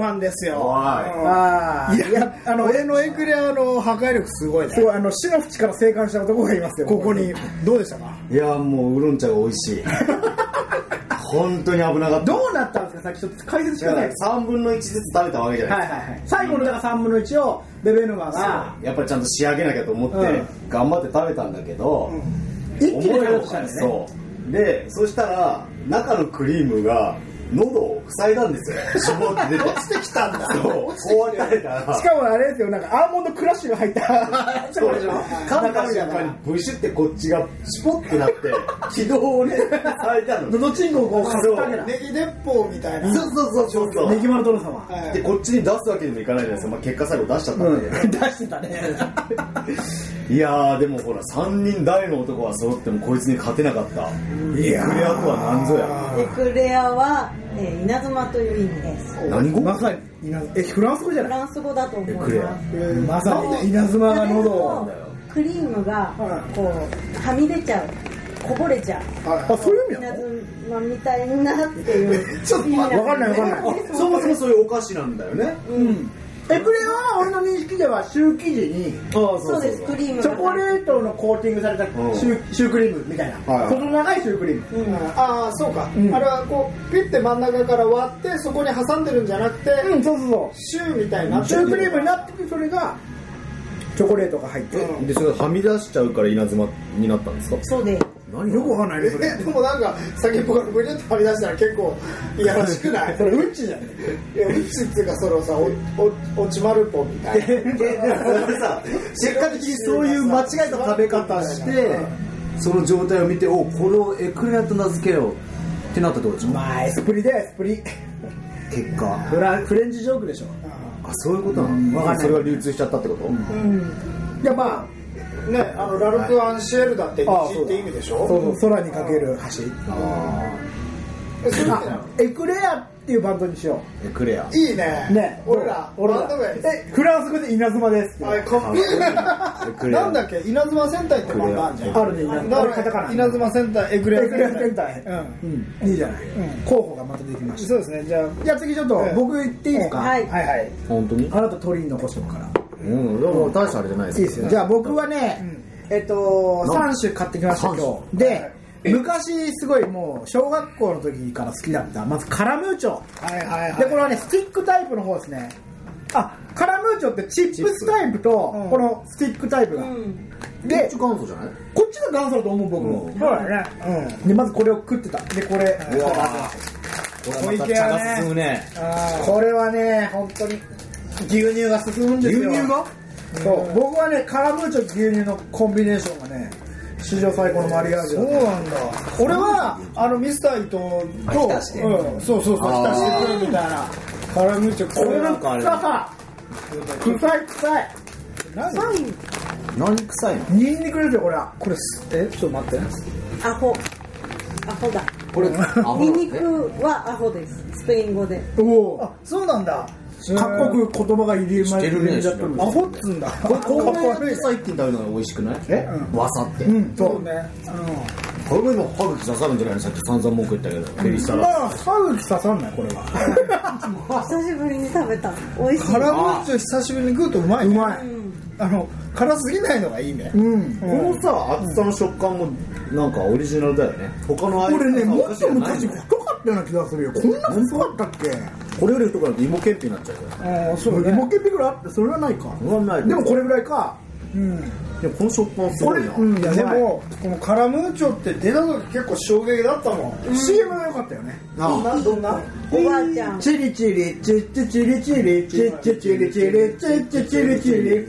飯ですよ。ああ。いや、あの、俺のエクレアの破壊力すごいね。すご、あの、死の淵から生還した男がいますよ、ここに。どうでしたか？いや、もう、ウルロン茶が美味しい。本当に危なかった。どうなったんですか？さっきちょっと解説しかない。3分の1ずつ食べたわけじゃないですか。最後のだから3分の1をベベヌマが。やっぱりちゃんと仕上げなきゃと思って、頑張って食べたんだけど、一気に食べしたんですね。そう。で、そしたら、中のクリームが、喉を塞いだんですよ。脂肪てて落ちてきたんだ。そう壊れたしかもあれですよなんかアーモンドクラッシュが入った。そう。でしょ噛んだ瞬間にブシュってこっちがシュポッてなって軌道をね塞いだの。喉チンコをこうかすネギ鉄砲みたいな。そうそうそうそうネギ丸殿様。でこっちに出すわけにもいかないじゃないですか、まあ、結果最後出しちゃったんで、出してたね。いやでもほら3人大の男は揃ってもこいつに勝てなかった。エクレアとは何ぞや。エクレアはえー、稲妻という意味です。何語？まさに。稲えフランス語じゃない？フランス語だと思いますまさに稲妻が喉クリームがこうはみ出ちゃう。こぼれちゃう。あそういう意味な稲みたいなっていう。ちょっとわかんないわかんない。そもそもそういうお菓子なんだよね。うん。エクレアは俺の認識ではシュー生地にそうですクリームチョコレートのコーティングされたシューシュークリームみたいな。細長いシュークリーム、うん、ああそうか、うん、あれはこうピュッて真ん中から割ってそこに挟んでるんじゃなくてうんそうそうそう。シューみたいなシュークリームになっててそれがチョコレートが入って、うん、でそれはみ出しちゃうから稲妻になったんですか？そうです何よくわかんないでもなんか先っぽからブリュッと張り出したら結構いやらしくないそれうんちじゃん。いやうんちっていうかそのさおおちまるぽみたいな。さ結果的にそういう間違えた食べ方してその状態を見ておこれをエクレアと名付けようってなったとこでしょ？まあエスプリだよエスプリ。結果。フラフレンチジョークでしょ。あそういうことなの、それが流通しちゃったってこと、うん、いやまあねあのラルク・アンシェルダって道って意味でしょ？そうそう。空にかける橋。あエクレアっていうバンドにしよう。エクレア。いいね。ね。俺ら俺ら。えフランス語で稲妻ですあかっこいい。なんだっけ？稲妻戦隊ってバンドあるじゃん。あるね。稲妻戦隊エクレア。戦隊。うん。いいじゃない。候補がまたできました。そうですね。じゃあじゃ次ちょっと僕言っていいですか？はい。はい本当に？あなた鳥居残してもから。うん、でも大したあれじゃないですよ。じゃあ僕はね、えっと、3種買ってきました、今日。で、昔すごいもう小学校の時から好きだったまずカラムーチョ、はいはいはい、でこれはねスティックタイプの方ですね。あカラムーチョってチップスタイプとこのスティックタイプが、でこっち元祖じゃない？こっちが元祖だと思う僕も、そうだね、うん、でまずこれを食ってた。でこれ。うわこれはね、ね、これはね本当に牛乳が進むんですよ。牛乳が？そう。僕はねカラムーチョ牛乳のコンビネーションがね史上最高のマリアージュ、そうなんだ。俺はあのミスター伊藤と浸して、うん、そうそうそう浸してくるみたいな。カラムーチョ。これなんかあれ？臭い臭い。何？何臭いの？ニンニクですよこれは。これえちょっと待って。アホ。アホだ。これニンニクはアホです。スペイン語で。おお。そうなんだ。各国言葉が入り混じっちゃってアホっつんだここんな野菜って食べるのが美味しくない？え？わさって。そう。ね。これも歯茎刺さるんじゃない？のさっき散々文句言ったけどペリサラ。歯茎刺さんないこれは。久しぶりに食べた。美味しい。カラムー久しぶりに食うとうまい。うまいあの辛すぎないのがいいね、うん、このさ厚さの食感もなんかオリジナルだよね。他の味俺ねもっと昔太かったような気がするよ。こんな細かったっけ？俺より太くなると芋けんぴになっちゃうじゃんあそう芋けんぴぐらいあってそれはないか。それはない。でもこれぐらいか。うん。でもこの食感すごいな、うん、いやでもこのカラムーチョって出た時結構衝撃だったもん、CM が良かったよね。どんな？どんな？おばあちゃん。チリチリチッチチリチリチッチチリチリチッチチリチリヘイ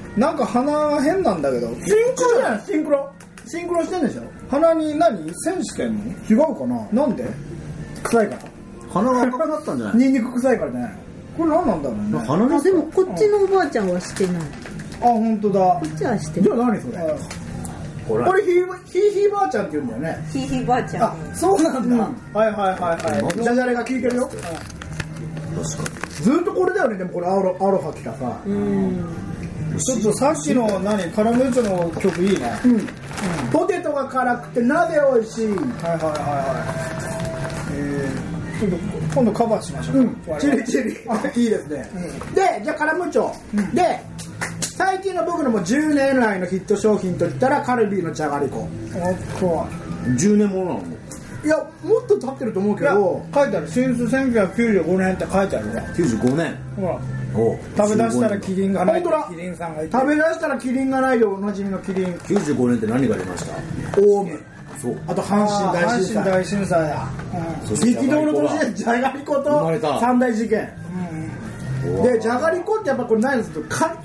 なんか鼻変なんだけど。シンクロじゃんシンクロ。シンクロしてんでしょ。鼻に何線してんの？違うかな？なんで？臭いから。鼻が赤くなったんじゃない？ニンニク臭いからじゃないのこれ何なんだろうね。あ鼻であでもこっちのおばあちゃんはしてない。本当だ。こっちはしてじない。ゃあ何それ？これ。これひいひいひいばあちゃんって言うんだよね。ひいひいばあちゃん。あそうなんだ、はいはいはいはい。じゃじゃれが聞いてるよ。確かずっとこれだよね。でもこれアロアロハ来たさ。うん。ちょっとさっきの何？カラムーチョの曲いいね。うん、ポテトが辛くて鍋美味しい。はいはいはいはい。えー、ちょっと今度カバーしましょううん。チリチリ。いいですね、でじゃあカラムーチョ、で最近の僕のもう10年来のヒット商品といったらカルビーのじゃがりこ。おっと。に10年ものなの？いやもっと経ってると思うけど書いてある。新数1995年って書いてあるね95年。ほら。お食べ出したらキリンがない。キリンさんがいて。食べ出したらキリンがないでおなじみのキリン。95年って何が出ました？オウム。そう。あと阪神大震災阪神大震災だ、そして激動の年でじゃがりこ生まれた。三大事件。うわ。でじゃがりこってやっぱこれ何ですけどか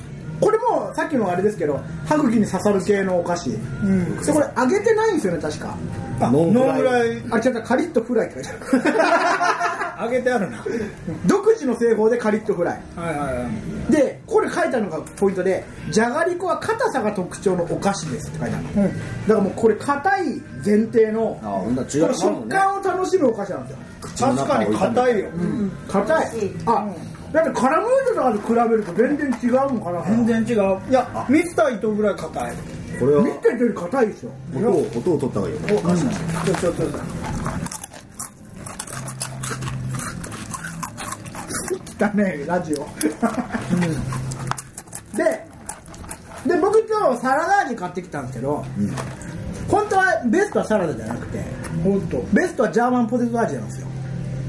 これもさっきのあれですけど歯茎に刺さる系のお菓子、うん。でこれ揚げてないんですよね確か。あノンフライ。ノンフライ。あ違ったカリッとフライって書いてある。揚げてあるな。独自の製法でカリッとフライ。はいはいはい。でこれ書いてあるのがポイントでじゃがりこは硬さが特徴のお菓子ですって書いてあるの、うん。だからもうこれ硬い前提のあほんなら違これうもんね食感を楽しむお菓子なんですよ。確かに硬いよ、硬い。あだってカラムーチョとかと比べると全然違うのかな。全然違う。いやミスター伊藤ぐらい硬い。これは。見てるより硬いでしょ。音を音を取った方がいいよ。おかしいちょちょちょだねラジオ、でで僕今日サラダ味買ってきたんですけど、本当はベストはサラダじゃなくて本当。ベストはジャーマンポテト味なんですよ。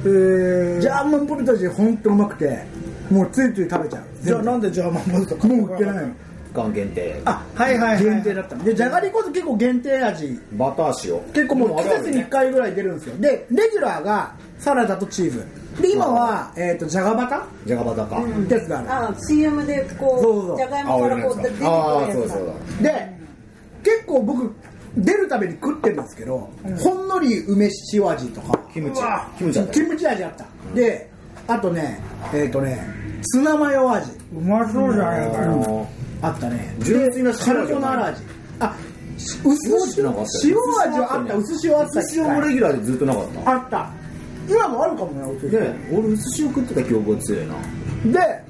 えジャーマンポテト味本当うまくてもうついつい食べちゃう。じゃあなんでジャーマンポテト買もう売ってないの。期間限定。あはいはいはい。限定だったの。でじゃがりこって結構限定味。バター塩。結構もう季節に1回ぐらい出るんですよ。でレギュラーがサラダとチーズ。で今は、えー、とじゃがバタ？じゃがバターか、ってやつがある。あ CM でこそうそう。うじゃがいもからこう出てくるああやつだ。そうそうだで結構僕出るたびに食ってるんですけど、ほんのり梅塩味とか。キムチ。キムチ味あった、であとねえっ、とねツナマヨ味。うまそうじゃないかよ。あったね。純粋なでカルボナーラ味。あ薄塩味はあった薄塩あった薄塩もレギュラーでずっとなかった。あった。今もあるかもね薄塩ね俺薄塩食ってた記憶が強いな。で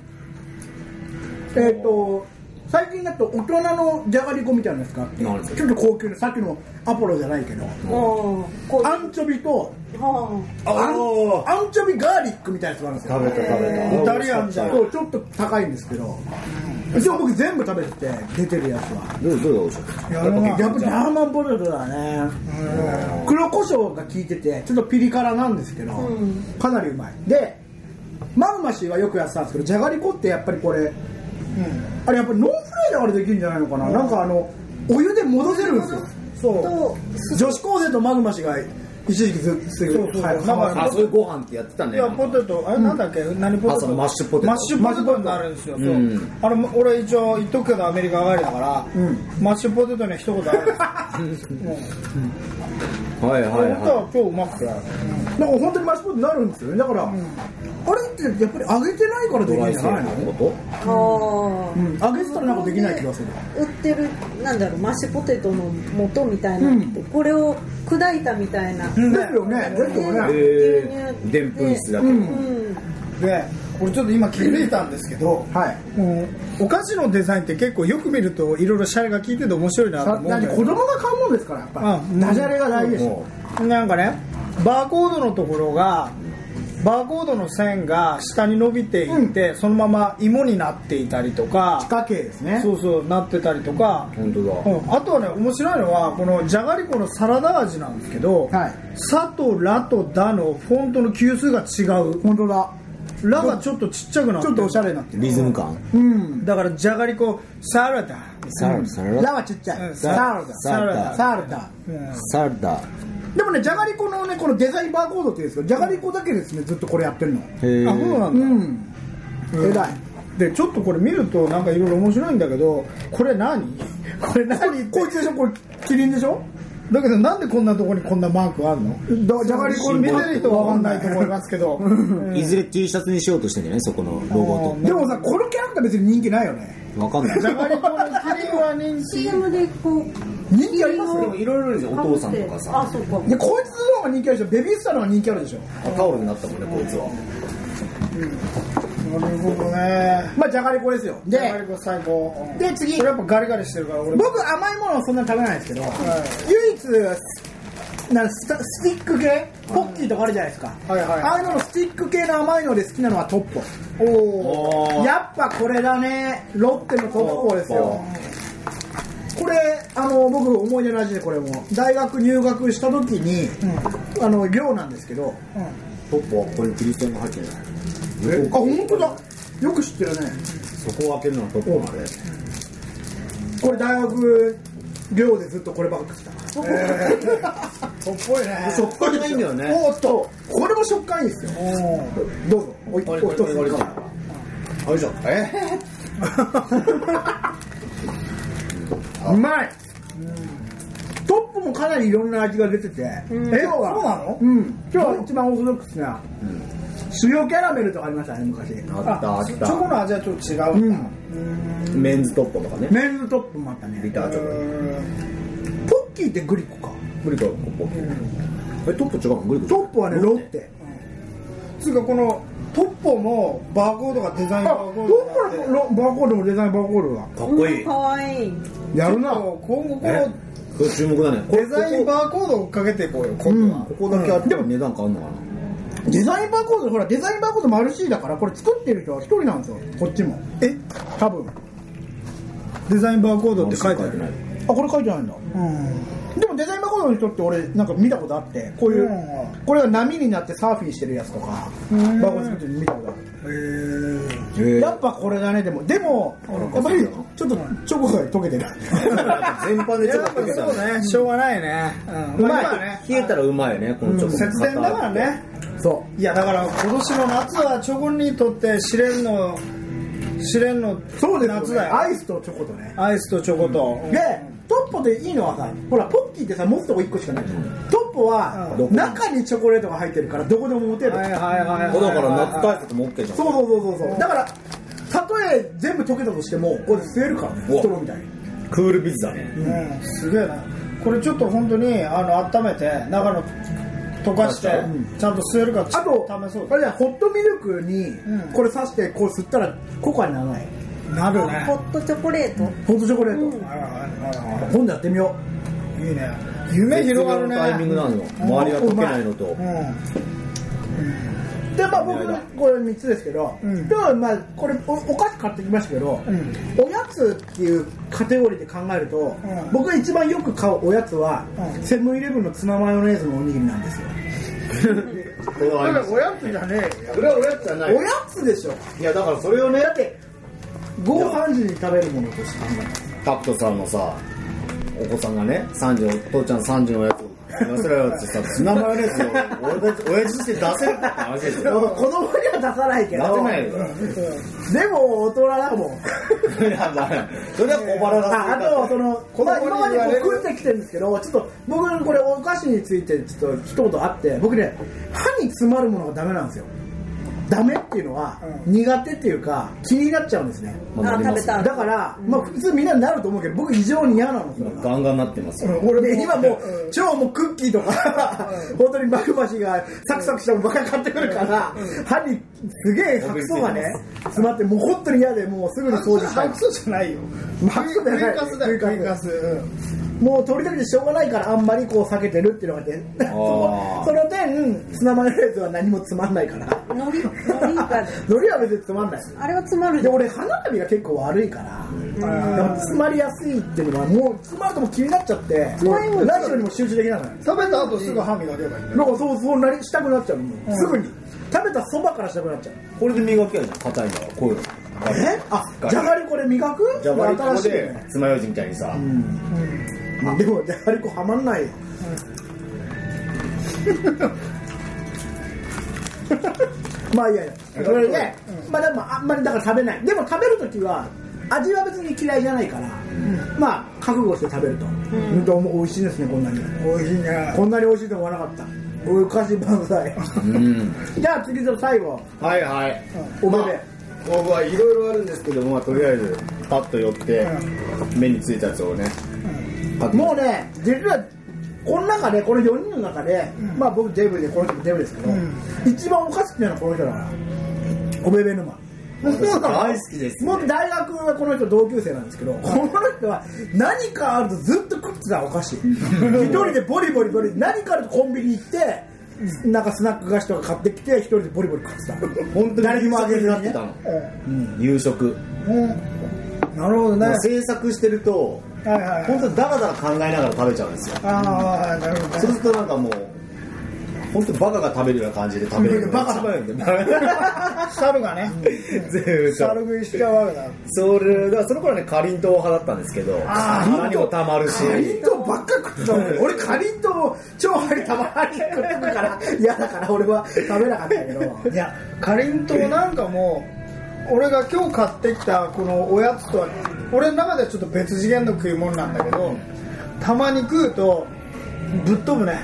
えっ、と最近だと大人のじゃがりこみたいなやつがちょっと高級なさっきのアポロじゃないけどアンチョビとはあアンチョビガーリックみたいなやつがあるんですよ。食べた食べた。イタリアンじゃん。そうちょっと高いんですけど一応僕全部食べてて出てるやつは。どうやっぱジャーマンポテトだね黒胡椒が効いててちょっとピリ辛なんですけど、うん。かなりうまい。でマグ飯はよくやってたんですけどじゃがりこってやっぱりこれあれやっぱりノンフライだからできるんじゃないのかな、なんかあのお湯で戻せるんですよ。そう。と女子高生とマグ飯が一時期ずすぐそうそう。はい。なんかあそういうご飯ってやってたんいやだよポテトあれなんだっけ、何ポテト？マッシュポテト。マッシュポテトになるんですよ、そう。うん。あれ俺一応言っとくけどアメリカ帰りだから、マッシュポテトには一言あるんですよ、うんはいはい本当はは超うまくて、なんか本当にマッシュポテトになるんですよね。だから、あれってやっぱり揚げてないからできいドライ製るんじゃな。いのあうん、揚げてたらなんかできない気がする。売ってるなんだろうマッシュポテトの素みたいなのって、これを砕いたみたいな、ですよね。ですね。へえでんぷん質だけどうんで俺ちょっと今気づいたんですけど、はい。もうお菓子のデザインって結構よく見るといろいろシャレが効いてて面白いなとさ思うんだよ何子供が買うもんですからやっぱ。うん。ダジャレが大事ですよもなんかねバーコードのところがバーコードの線が下に伸びていって、そのまま芋になっていたりとか。地下系ですね。そうそうなってたりとか。う、本当だ。うん、あとはね面白いのはこのじゃがりこのサラダ味なんですけどはい「さ」と「ら」と「だ」のフォントの級数が違う。本当だ「ら」がちょっとちっちゃくなってる。ちょっとおしゃれになってる。リズム感？うん。だからじゃがりこサラダ。サラダ。サララダはちっちゃい。うん。サラダ。サラダ。サラダ。うん。サラダ。でもねじゃがりこのねこのデザインバーコードっていうんですけどじゃがりこだけですねずっとこれやってるの。へえあそうなんだ、うん。偉い。でちょっとこれ見るとなんかいろいろ面白いんだけどこれ何？これ何こいつでしょ？これキリンでしょ？だけどなんでこんなとこにこんなマークあるの？だじゃがりこ見てる人は分かんないと思いますけど。いずれ T シャツにしようとしてんじゃないそこのロゴでもさこのキャラクター別に人気ないよね。とわかんない。じゃがりこのキリンは人気 CM でこう人気ありますでもいろいろいるじゃんお父さんとかあさそうか。でこいつの方が人気あるでしょ。ベビースターの方が人気あるでしょ。タオルになったもんねこいつは。なるほどね。まあじゃがりこですよ。でじゃがりこ最高。で次。これやっぱガリガリしてるから俺。僕甘いものはそんなに食べないですけど、唯一なんスタスティック系ポッキーとかあるじゃないですか、はいはい。ああいうののスティック系の甘いので好きなのはトッポ。おおおやっぱこれだね。ロッテのトッポですよ。これあの僕思い出の味でこれも。大学入学した時に、あの寮なんですけど。トッポはここにキリストンが入ってない？あ本当だ。よく知ってるね。そこを開けるのはトッポまで？これ大学寮でずっとこればっかりしたとっぽいねそこじゃないんだよね。おーっとこれも食感いいですよ。おどうぞ。おいおあれこれ一つこれこれあれじゃん。え？うまい。トップもかなりいろんな味が出てて、え？今日は？そうなの？うん。今日は一番オーソドックスな、塩キャラメルとかありましたね昔。あったあっチョコたの味はちょっと違うん。だメンズトッポとかね。メンズトップもあったね。ビターチョコ。うん。ポッキーってグリコか？グリコポッポえトッポ違うの？グリコトップはねロッテ。つうかこのトッポもバーコードがデザインあバーコトッードがあってプのロバーコードもデザインバーコードがかっこいい。かわい。いやるな。今後こえの注目だね。デザインバーコードを追っかけていこうよ今度は。ここだけあっても値段変わんのかデザインバーコードほらデザインバーコードマルシーだからこれ作ってる人は一人なんですよ。こっちも。え？多分。デザインバーコードなって書いてある。ない。あこれ書いてないんだ。うんでもデザインバーコードの人って俺なんか見たことあってこういう、うん。これが波になってサーフィンしてるやつとかバコ作ってるの見たことある。へええやっぱこれだねでもでもやっぱりちょっとチョコが溶けてる。全般でチョコやっぱかけそうね。しょうがないね。うん。うまい。あ今ね。冷えたらうまいねこのチョコ節電だからね。そいやだから今年の夏はチョコにとって試練の試練の夏だよ。アイスとチョコとね。アイスとチョコと、でトッポでいいのはさほらポッキーってさ持つとこ1個しかないじゃん、トッポはうん。中にチョコレートが入ってるからどこでも持てる、はいはいはいはい。だから夏対策も OK じゃん。そうそうそうそうそう。だからたとえ全部溶けたとしてもこれ吸えるからねうわ。ストローみたいに。クールビズだね。うん、すげえな。これちょっと本当にあの温めて中の溶かして、うんちゃんと吸えるかあと試そう。あれじゃホットミルクにん。これ刺してこう吸ったらココアにならない？なるね。ホットチョコレート。ホットチョコレート、今度やってみよいいいね。夢広がるね。タイミングなのよ。周りが溶けないのと。でまあ僕これ3つですけど、うん。でもまあこれおお菓子買ってきましたけど、うん。おやつっていうカテゴリーで考えると、ん。僕が一番よく買うおやつは、うん。セブンイレブンのツナマヨネーズのおにぎりなんですよ。これはあります。おやつじゃねえよ。これはおやつじゃない。おやつでしょ。いやだからそれをねだって午後3時に食べるものとして考えたらタクトさんのさお子さんがね3時お父ちゃん3時のおやつを言わせろよってさツナマヨネーズを俺たち親父として出せるって話ですよ。子供には出さないけど。出せないよ。でも大人だもん。いやまあそれは小腹がああとその子供にまあ今まで言われる。こう食ってきてるんですけどちょっと僕これお菓子についてちょっと一言あって僕ね歯に詰まるものがダメなんですよダメっていうのはうん。苦手っていうか気になっちゃうんですね。まあ食べただから、まあ普通みんなになると思うけど僕異常に嫌なのそれがガンガンなってますよ。俺で今もううん。超もうクッキーとか本当にマクマシがサクサクしたもんばっかり買ってくるから歯にすげえ白素がね詰まってもう本当に嫌でもうすぐに掃除したい。白素じゃないよ。白素じゃない。食いかすだよもう取りたくてしょうがないからあんまりこう避けてるっていうのがあって そのその点ツナマヨネーズは何もつまんないから。海苔海苔が海苔は別につまんないあれは詰まるで俺鼻髪が結構悪いから、詰まりやすいっていうのはもう詰まるともう気になっちゃって。ラジオにも集中できなくなる。食べた後すぐ歯磨けばいいんだよなんかそうそうなりしたくなっちゃう。のもうすぐに。食べたそばからしたくなっちゃう。これで磨きゃいいじゃん硬いからこういうのえあじゃがりこで磨く？じゃがりこでね爪楊枝みたいにさでもじゃがりこはまんないよ。まあいいや。いやそれで、まあでもあんまりだから食べない。でも食べるときは味は別に嫌いじゃないから、まあ覚悟して食べると、本当美味しいですねこんなに。美味しいね。こんなに美味しいと思わなかった。お菓子万歳。うん。じゃあ次の最後。はいはい。おめで、まあ僕はいろいろあるんですけども、まあ、とりあえずパッと寄って目についたやつをねもうね実はこの中でこの4人の中で、まあ僕デブでこの人もデブですけど、一番お菓子っていうのはこの人だからおべべ沼。私大好きです僕大学はこの人同級生なんですけどこの人は何かあるとずっと食ってたお菓子一人でボリボリボリ何かあるとコンビニ行ってなんかスナック菓子とか買ってきて一人でボリボリ食ってた。本当に誰にもあげずにねなってたの。夕食。なるほどね。もう制作してるとはいはいはい。本当にダラダラ考えながら食べちゃうんですよ。ああなるほどね。そうするとなんかもう本当バカが食べるような感じで食べる。バカだ一番いいんだ。よ 猿がね。全部猿食いしちゃうわけだ。それがその頃はねかりんとう派だったんですけどあー腹にもたまるし。かりんとうばっか食ってた俺かりんとう超張りたまに食ってたから嫌だから俺は食べなかったけど。いやかりんとうなんかも俺が今日買ってきたこのおやつとは俺の中ではちょっと別次元の食い物なんだけどたまに食うとぶっ飛ぶね。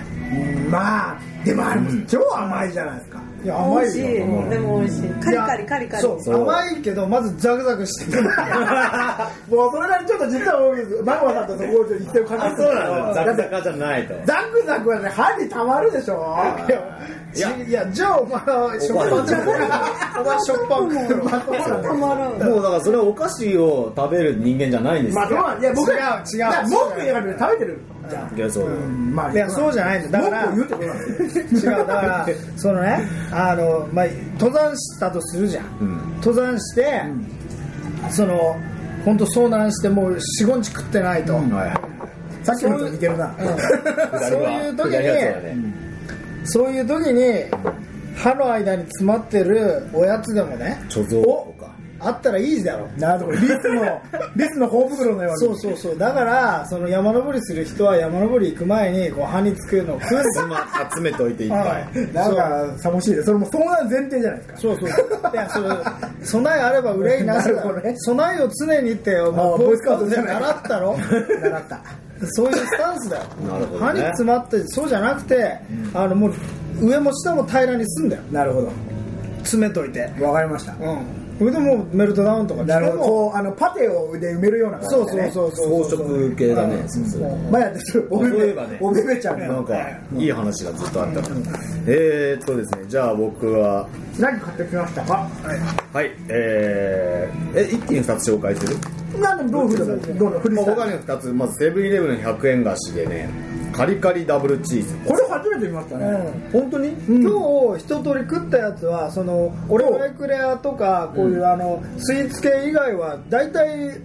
まあでもあれも超甘いじゃないですか。いや甘い美味しでも美味しい。カリカリカリカリ。そうそう。甘いけどまずザクザクしてる。もうそれなりにちょっと実は僕マグマさんとそこをちょっと一点をかけてあそうなのザクザクじゃないと。ザクザクはね歯にたまるでしょ。いや。いやじゃあお前は食パン。じゃないお前食パン食うの。たまらんもうだからそれはお菓子を食べる人間じゃないんですよ。まあいや僕違う。違う文句言いながら食べてるじゃん。いやそう。まあいやそうじゃないんだだから言うってことなんですよ違う。だからそのねあの、まあ、登山したとするじゃん、うん。登山して、その本当遭難してもう45日食ってないと、はいはい。さっきのと似てるな。そういう時にそうだね。そういう時に歯の間に詰まってるおやつでもね貯蔵。とかあったらいいだろなるほど。リスの リスの頬袋のように。そうそうそう。だからその山登りする人は山登り行く前にこう歯につくのを食う。集めといていっぱはい。いなんか寂しい。ですそれもそうなる前提じゃないですか。そうそう。いや、それ、備えあれば憂いなし。だね。備えを常にって、お前ああボーイスカーイスカウトじゃない。習ったろ。習った。そういうスタンスだよ。ね。歯に詰まって、そうじゃなくて、あの、もう、上も下も平らにすんだよ。なるほど。詰めといて。わかりました。うん。それでもうメルトダウンとかなるほど。もこうあのパテをで埋めるような感じそうでね。そうそうそう。装飾系だね。うん。そうそう。まあやってるおべべそういえばね。おべべちゃんのなんかいい話がずっとあったからえーっとですねじゃあ僕は。何買ってきましたか？はい。えー、え一気に2つ紹介する？何でもどうフルだどうぞフリースタイル。まあ僕はね2つ。まずセブンイレブンの100円菓子でねカリカリダブルチーズ。これ初めて見ましたね。うん。本当に？今日一通り食ったやつはその俺はエクレアとかこういうあのスイーツ系以外は大体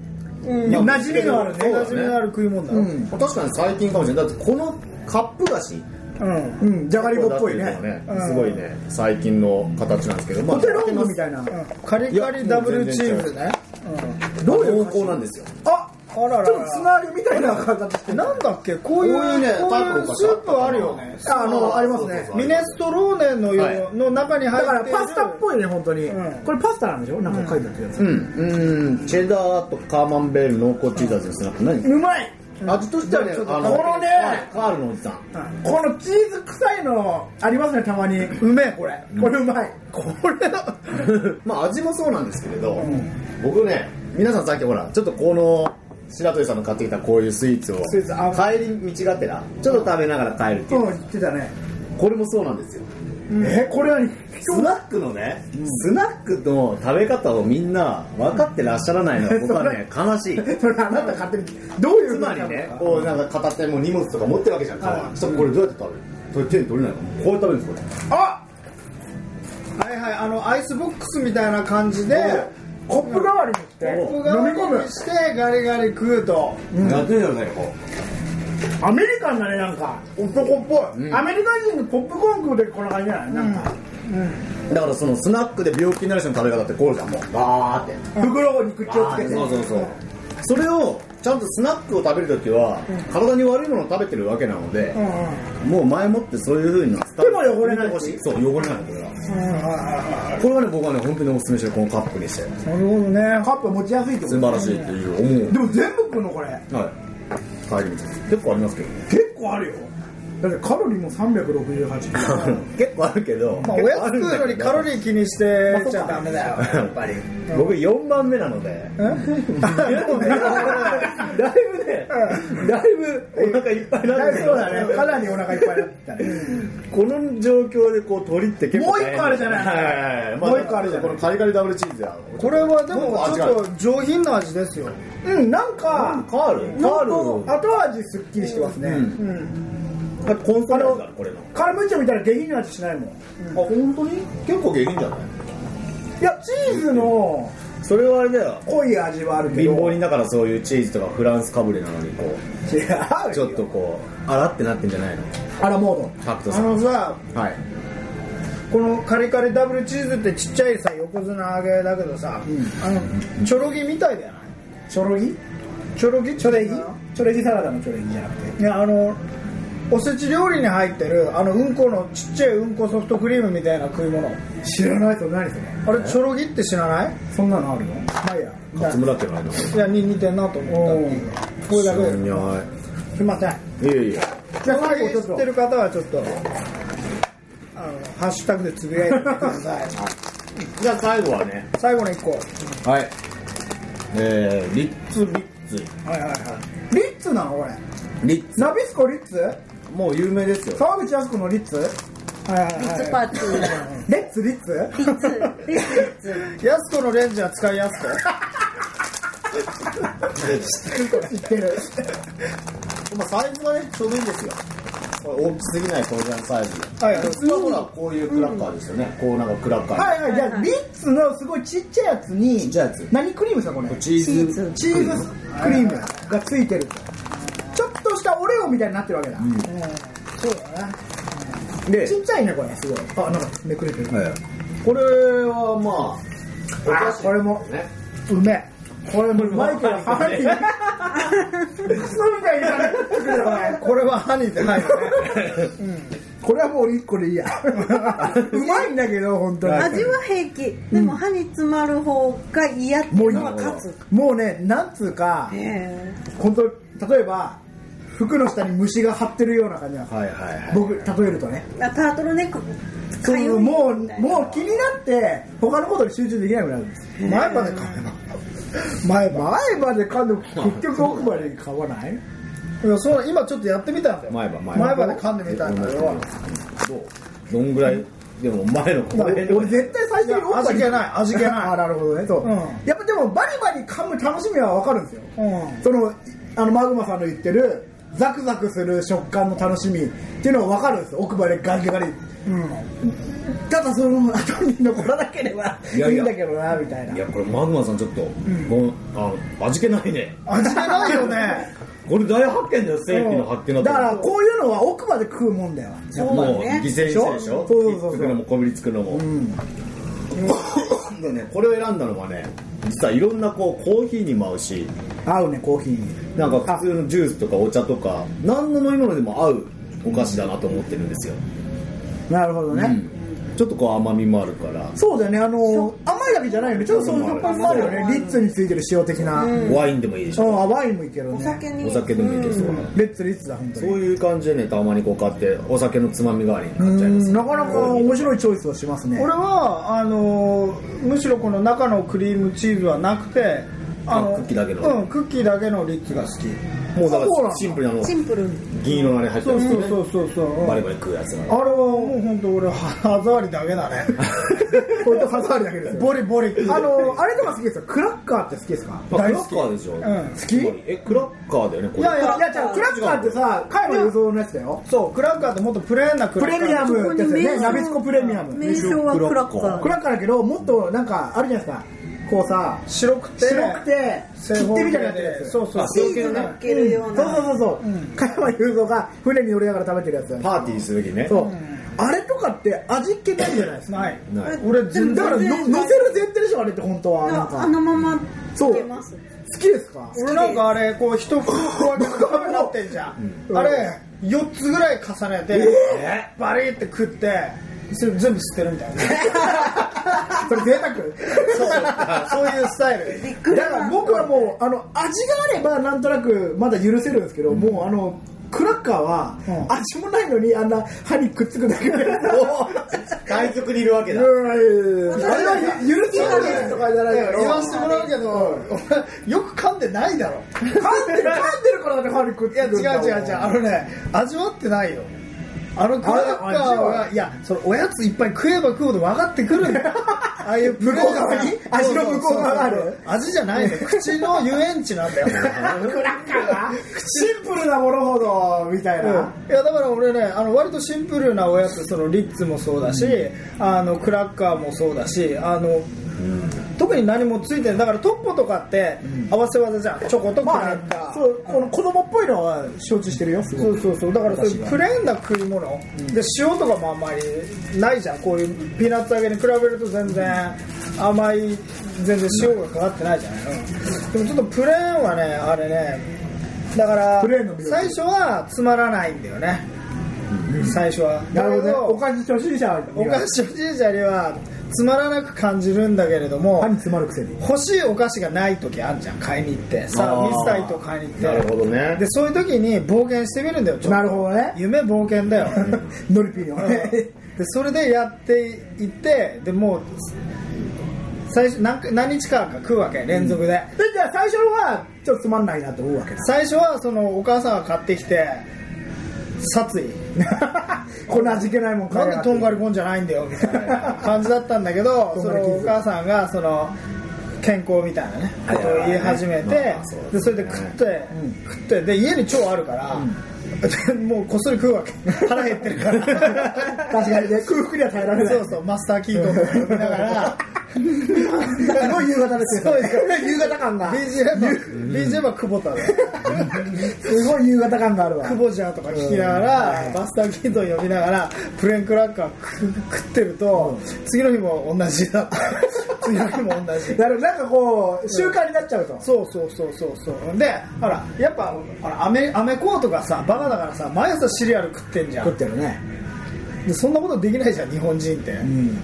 うん。まあ馴染みのあるね。馴染みのある食い物だろう。ん。確かに最近かもしれない。だってこのカップ菓子うん。うん。じゃがりこっぽいね。うん。すごいね最近の形なんですけどまポテロングみたいな。カリカリダブルチーズね。どう。いう濃厚なんですよ。ああららら。ちょっとつながりみたいな形してるなんだっけ？こういうこういうねこういうスープあるよね。ああのありますねそうそう。そうミネストローネのよう、はいの中に入だっている。からパスタっぽいね本当に。うん。これパスタなんでしょ？なんか書いてあったやつ。うん。うん。チェダーとカーマンベール濃厚チーズ味ですね何？うまい味としてはねこのねカールのおじさん。このチーズ臭いのありますねたまに。うめえこれ。これうまい。これだまあ味もそうなんですけれど、僕ね皆さんさっきほらちょっとこの白鳥さんの買ってきたこういうスイーツを。帰り道がてらちょっと食べながら帰るっていう。う、ん言ってたね。これもそうなんですよえこれはスナックのね、スナックの食べ方をみんな分かってらっしゃらないのは 僕はね悲しい。それあなた勝手にどういうつまりねこうなんか片手も荷物とか持ってるわけじゃん。はい。そこれどうやって食べる？それ手に取れないの？こうやって食べるんですこあはいはいあのアイスボックスみたいな感じでコップ代わりにしておコップ代わり飲み込むにしてガリガリ食うと。れ、やってみてくださいよこアメリカンだねなんか男っぽい、うん。アメリカ人のポップコーン食う時こんな感じじゃな。いなん。か、うだからそのスナックで病気になる人の食べ方ってこうじゃん。もうバーって。袋に口をつけて。そうそうそう。それをちゃんとスナックを食べるときは、体に悪いものを食べてるわけなので、もう前もってそういうふうなスタ手も汚れないし。ほしいそう汚れないのこれはこれはね僕はね本当にお勧めしてるこのカップにしていなるほどね。カップ持ちやすいってこと素晴らしいっていう思う。でも全部食うのこれ。はい帰り道結構ありますけどね。結構あるよ。だってカロリーも368 結構あるけど、まあ、おやつ食うのにカロリー気にしてちゃダメだよ。やっぱり。僕4番目なので。だいぶねだいぶお腹いっぱいなんですそうだね。かなりお腹いっぱいになったね。この状況でこう鳥って結構もう一個あるじゃない。はいもう一個あるじゃない。このカリカリダブルチーズや。これはでも僕ちょっと上品な味ですよ。うん。なんかカール。カール。後味すっきりしてますね、うんあコンソメ味だろこれのカラムーチョみたいな下品な味しないもん。あ本当に？結構下品じゃない？いやチーズのそれはあれだよ。濃い味はあるけど。貧乏人だからそういうチーズとかフランスかぶれなのにこう。違うちょっとこうあらってなってんじゃないの？アラモードあタクトさん。のさはい。このカリカリダブルチーズってちっちゃいさ横綱揚げだけどさ、あのチョロギみたいだよねチョロギ？チョロギ？チョレギ？いチョレギサラダのチョレギじゃなくて。やあのおせち料理に入ってるあのうんこのちっちゃいうんこソフトクリームみたいな食い物。知らないと何それあれチョロギって知らない？そんなのあるの？まあいいや。勝村ってないのいやに似てんなと思ったっていう。これだけ。でい。やすいません。いやいやいやじゃあ最後ちょっと知ってる方はちょっとあのハッシュタグでつぶやいてください。じゃあ最後はね。最後の一個。はい。えー、リッツビッツ。はいはいはい。リッツなの？これ。リッツ。ナビスコリッツ？もう有名ですよ。沢口靖子のリッツ？はいはいリッツはパーツレッツリッツ？リッツ。リッツリッツ。いやす子のレンジは使いやすく？知ってる。まあサイズがねちょうどいいんですよ。大きすぎない当然サイズはい普通はほらこういうクラッカーですよね、こうなんかクラッカー、はいはい。じゃあリッツのすごいちっちゃいやつにちっちゃいやつ。何クリームですかこれチーズ。チーズクリームがついてるみたいになってるわけだ、そうだねでちっちゃいねこれすごいあなんかめくれてる、はいこれはまああこれもね。うめえこれもうまいけど歯にクソみたいになこれはハニーって入るね。これはもう1個でいいや。うまいんだけど本当に。味は平気。でも歯に詰まる方が嫌っていうのは勝つ。もうねなんつうかへ本当例えば服の下に虫が張ってるような感じなんですはいはいはい。僕例えるとね。えタートルネックそうもうもう気になって他のことに集中できなくなるんです。前歯で噛めば前歯。前歯で噛んでも結局奥歯で噛まない？いやそう今ちょっとやってみたんだよ。前歯前歯。前歯で噛んでみたんだけどどう？どんぐらい？でも前の俺絶対最初に奥歯に味気ない。味気ない。あなるほどね。そう、うん。やっぱでもバリバリ噛む楽しみは分かるんですよ。うん。そのあのマグマさんの言ってるザクザクする食感の楽しみっていうのは分かるんですよ。奥歯でガリガリ。ただその後に残らなければいいんだけどなみたいな。いやこれマグマさんちょっと、ごめんあの味気ないね。味気ないよね。これ大発見だよ正規の発見だだからとこういうのは奥歯で食うもんだよ。そうもうだね犠牲にしてでしょ。そうそうそうそう。作るのもこびりつくのも、うんでねこれを選んだのはね実はいろんなこうコーヒーにも合うし合うねコーヒー。になんか普通のジュースとかお茶とか何の飲み物でも合うお菓子だなと思ってるんですよ、なるほどね、うんちょっとこう甘みもあるから、そうだよねあの甘いだけじゃないよね。ちょっとそういう。食感もあるよね。リッツについてる塩的な、うん、ワインでもいいでしょ、ワインもいけるね。お酒に。お酒でもいけそうな、レッツリッツだ本当に。そういう感じでねたまにこう買ってお酒のつまみ代わりに買っちゃいます。うん。なかなか面白いチョイスをしますね。俺はあのむしろこの中のクリームチーズはなくてあのあクッキーだけの。うんクッキーだけのリッツが好きもうだからシンプルなのシンプルに。銀色のあれ入ってそうますよね。そうそうそうそう。バリバリ食うやつがあれはもう本当俺歯触りだけだね。これと歯触りだけですよ。ボリボリ。あのあれとか好きですよ。クラッカーって好きですか？まあ、クラッカーでしょ、ん。好き？えクラッカーだよねいやいやいやじゃあクラッカーってさ加山雄三のやつだよ。そうクラッカーってもっとプレーンなクプラッカーレミアムってやつだよねナビスコプレミアム。名称はクラッカー。クラッカーだけどもっとなんかあるじゃないですかこうさ白くて白くて切手みたいになってるやつ。そうそう。チーズ乗っけるようなそうそうそうそう。加山雄三が船に乗りながら食べてるやつ。パーティーする時ね。そう。あれとかって味気ないじゃないですか？ない。ない。俺全然だからの乗せる前提でしょあれって本当は。なんあかのままつそうけます。好きですか？俺なんかあれこう一袋こうやって食べなってんじゃん、あれ4つぐらい重ねて、バリって食ってそれ全部吸ってるみたいな。それ贅沢。そうそういうスタイル。だから僕はもうあの味があればなんとなくまだ許せるんですけど、もうあのクラッカーはうん。味もないのにあんな歯にくっつくだけで海賊にいるわけだ。あれは許せないとかじゃないけど。言わせてもらうけど、俺よく噛んでないだろ。噛んでる噛んでるからだって歯にくっついや違うくんだもん。違う違う。あのね味わってないよあのクラッカーははいやそのおやついっぱい食えば食うほど分かってくる。んだよああいう向こう側に？味の向こう側がある？味じゃないの。よ口の遊園地なんだよ。クラッカーが。シンプルなものほどみたいな、いやだから俺ねあの割とシンプルなおやつそのリッツもそうだし、あのクラッカーもそうだしあの、特に何もついてない。だからトッポとかって合わせ技じゃん。チョコとクまあラッカー、そうこの子供っぽいのは承知してるよそうそうそう。だからそういうプレーンな食い物、で塩とかもあんまりないじゃん。こういうピーナッツ揚げに比べると全然甘い全然塩がかかってないじゃない、うん。でもちょっとプレーンはねあれねだから最初はつまらないんだよね、最初は。なるほどね。お菓子初心者お菓子初心者にはつまらなく感じるんだけれども歯に詰まるくせに。欲しいお菓子がない時あるじゃん買いに行って。さあー。ミスターと買いに行って。なるほどね。でそういう時に冒険してみるんだよなるほどね。夢冒険だよ。ノリピーの。うん。でそれでやっていってでもう最初何何日間か食うわけ連続で、でじゃあ最初はちょっとつまんないなと思うわけだ。最初はそのお母さんが買ってきて殺意こんな味気ないもん買ないんでとんがりりこんじゃないんだよみたいな感じだったんだけど そのお母さんがその健康みたいなねことを言い始めてでそれで食って食ってで家に腸あるから もうこっそり食うわけ。腹減ってるから。確かにね空腹には耐えられない。そうそうマスターキートンとか飲みながらすごい夕方ですよ。夕方感が BGM, BGM は久保田で すごい夕方感があるわ。久保じゃとか聞きながらマスターキートン読みながらプレーンクラッカー食ってると次の日も同じだ。っ た次の日も同じ。なるなんかこう習慣になっちゃうと。そうそうそうそうそう。でほらやっぱほらアメアメコーとかさバカだからさ毎朝シリアル食ってんじゃん。食ってるね。でそんなことできないじゃん日本人って、うん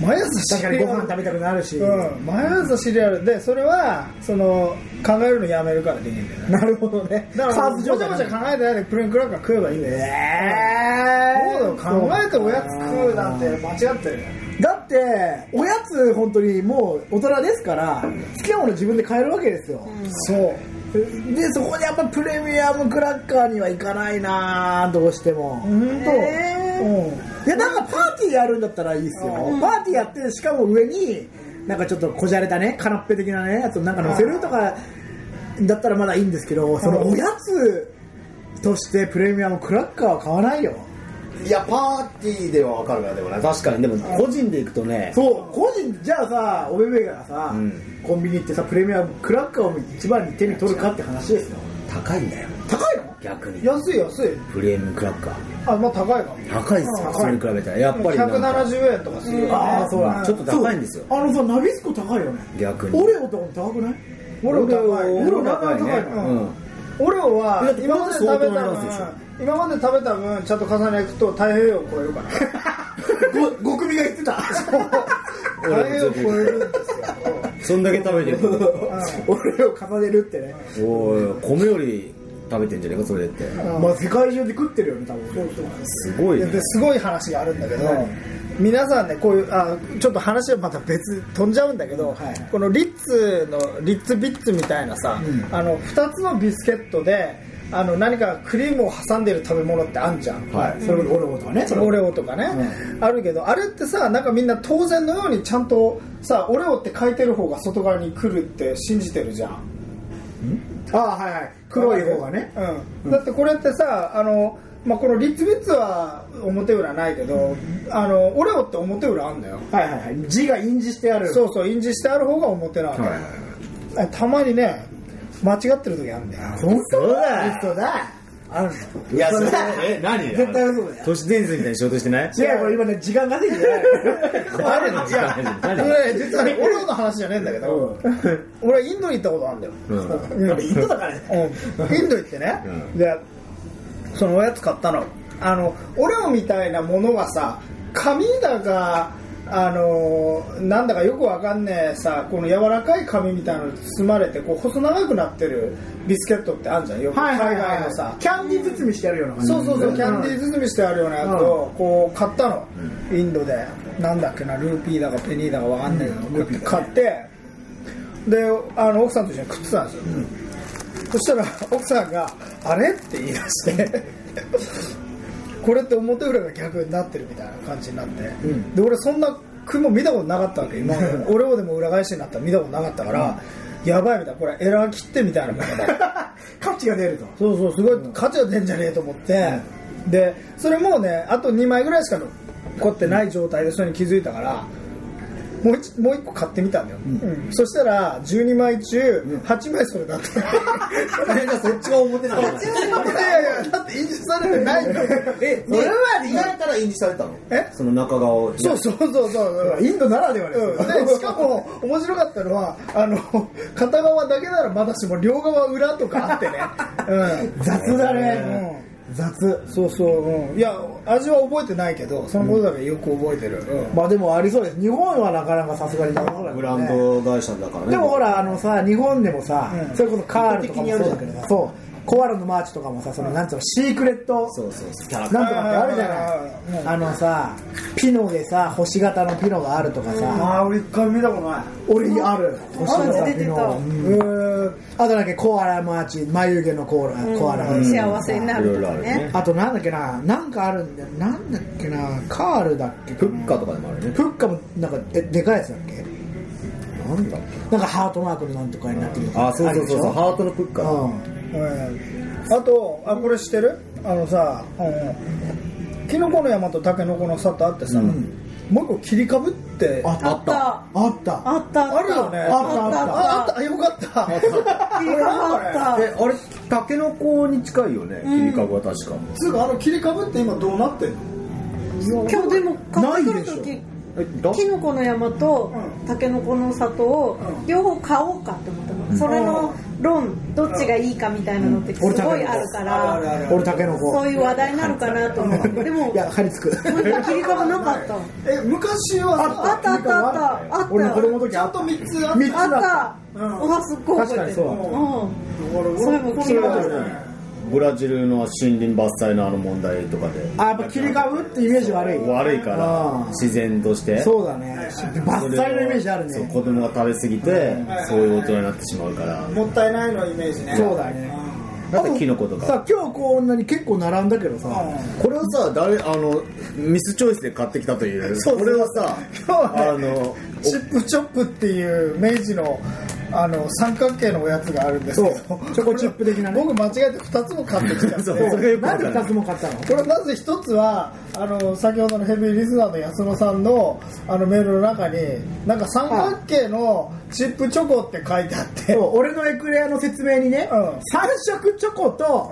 毎朝シ確かリアルにご飯食べたくなるし。うん、毎朝シリアルでそれはその考えるのやめるからできるんだよね。なるほどね。だからもちゃもちゃ考えてないでプレーンクラッカー食えばいいんだよえそうだよ考えておやつ食うなんて間違ってるよだっておやつ本当にもう大人ですから好きなもの自分で買えるわけですよ、そうでそこでやっぱプレミアムクラッカーにはいかないなどうしても、本当、へうん。いやなんかパーティーやるんだったらいいですよ、パーティーやってしかも上になんかちょっとこじゃれたねカナッペ的なねやつをなんか乗せるとかだったらまだいいんですけどそのおやつとしてプレミアムクラッカーは買わないよ。いやパーティーでは分かるからでもね確かに。でも個人で行くとね。そう個人じゃあさおべべがさ、うん。コンビニ行ってさプレミアムクラッカーを一番に手に取るかって話ですよ。高いんだよ高いの？逆に。安い安い。プレミアムクラッカー。あまあ高いかも高いっすよそれに比べたら。やっぱりなんか。170円とかするよね。ああそうだ。ちょっと高いんですよ。あのさナビスコ高いよね。逆に。オレオとかも高くない？オレオ高いオレオ高いね。オレオは今まで食べた分今まで食べた分ちゃんと重ねていくと太平洋を超えるから。ご5組が言ってた。太平洋を超えるんですよ。そんだけ食べてる。オレオ重ねるってね。おい米より食べてんじゃねえかそれって。まあ世界中で食ってるよね多分。すごいね。ですごい話があるんだけど、皆さんねこういうあちょっと話はまた別飛んじゃうんだけど、はい。このリッツのリッツビッツみたいなさ、あの2つのビスケットであの何かクリームを挟んでる食べ物ってあんじゃん、はい。それこそオレオとかね。オレオとかね、あるけどあれってさなんかみんな当然のようにちゃんとさオレオって書いてる方が外側に来るって信じてるじゃん。ああはいはい黒い方がね。うん、だってこれってさあの、まあ、このリッツビッツは表裏ないけど、あのオレオって表裏あんだよ。はいはいはい。字が印字してある。そうそう印字してある方が表なわけ、はいたまにね間違ってる時あるんだよ。本当そうだ。嘘だあるの。いやそれえ何？絶対嘘だよ。都市伝説みたいにしようとしてない？違うこれ今ね時間稼ぎじゃない。あるのいや何それ実はね俺の話じゃねえんだけど俺インドに行ったことあるんだよ。うん。俺インドだからね。うん。インド行ってね、うでそのおやつ買ったの。あのオレオみたいなものがさ紙だかあのなんだかよくわかんねえさこの柔らかい紙みたいなのに包まれてこう細長くなってるビスケットってあるじゃん。よく海外のさ。キャンディー包みしてあるような感じ。そうそうそうキャンディー包みしてあるようなやつをこう買ったの、インドで。なんだっけなルーピーだかペニーだかわかんな。いけど、買って。であの奥さんと一緒に食ってたんですよ、そしたら奥さんが「あれ?」って言い出してこれって表裏が逆になってるみたいな感じになって、で俺そんな雲見たことなかったわけ今俺をでも裏返しになったら見たことなかったから、やばいみたいな。これエラー切ってみたいな 価値が出ると。そうそうすごい価値が出んじゃねえと思って、でそれもうねあと2枚ぐらいしか残ってない状態でそれに気づいたからもう一もう一個買ってみたんだよ、うん。そしたら12枚中8枚それだった、えじゃあそっちが表なの？いやいやだって印字されてないんだよえそれは意外から印字されたの？え？その中側を。そうそうそうそう。インドならではですでしかも面白かったのはあの片側だけならまだしも両側裏とかあってね、うん、雑だね、雑。そうそう、うん、いや味は覚えてないけどそのことだけよく覚えてる、うん。まあでもありそうです。日本はなかなかさすがになさそうだけブランド会社だからね。でもほらあのさ日本でもさ、うん。それこそカールとかもそうだけどさ。そうコアラのマーチとかもさそのなんつうのシークレットそうそうそう。キャラクなんとかってあるじゃない。うんあのさピノでさ星型のピノがあるとかさ、ああ俺一回見たことない。俺ある。星型ピ出てた。ノ、うん。えー、あとなんかコアラマーチ眉毛のコアラ、コアラうん。幸せになるとかね。ね。あとなんだっけななんかあるんだよ。なんだっけなカールだっけフッカとかでもあるね。フッカもなんかえでかいやつだっけ？なんだっけな。んかハートマークのなんとかになってるあそうそうそうそう。あハートのフッカうんあとあこれ知ってる？あのさ、うん、キノコの山とタケノコの里あってさ、もう一個切りかぶって。うんああった。あった。あった。あるよね。あった。あった。ああった。よかった。切り株あった。えあれタケノコに近いよね切り株は確かつうかあの切りかぶって今どうなってんの？今日でも買ってくるないでしょ。時えだキノコの山とタケノコの里を両方買おうかって思ったの、それの論どっちがいいかみたいなのってすごいあるから、俺タケノコ。そういう話題になるかなと思って。でも いや張り付く。切り株なかった。え昔はあったあったあった。あった。俺の子供の時あっちゃんと3つあっ三つあった。た、うわすっごい覚えてる。確かにそううん。それも切り株だったブラジルの森林伐採のあの問題とかで。あやっぱ切り株ってイメージ悪い。悪いからうん。自然として。そうだね。伐採のイメージあるね。子供が食べ過ぎてそういう大人になってしまうから。もったいないのイメージね。そうだね。だってキノコとか。さ今日こんなに結構並んだけどさ。これをさ誰あのミスチョイスで買ってきたという。そうこれはさ今日はねあの チップチョップっていう明治のあの三角形のおやつがあるんですけど。そう。チョコチップ的なね。僕間違えて2つも買ってきちゃって。そう。それがよくわなんでかんない2つも買ったの？これまず一つはあの先ほどのヘビーリスナーの安野さんのあのメールの中になんか三角形のチップチョコって書いてあって。俺のエクレアの説明にね、うん。三色チョコと、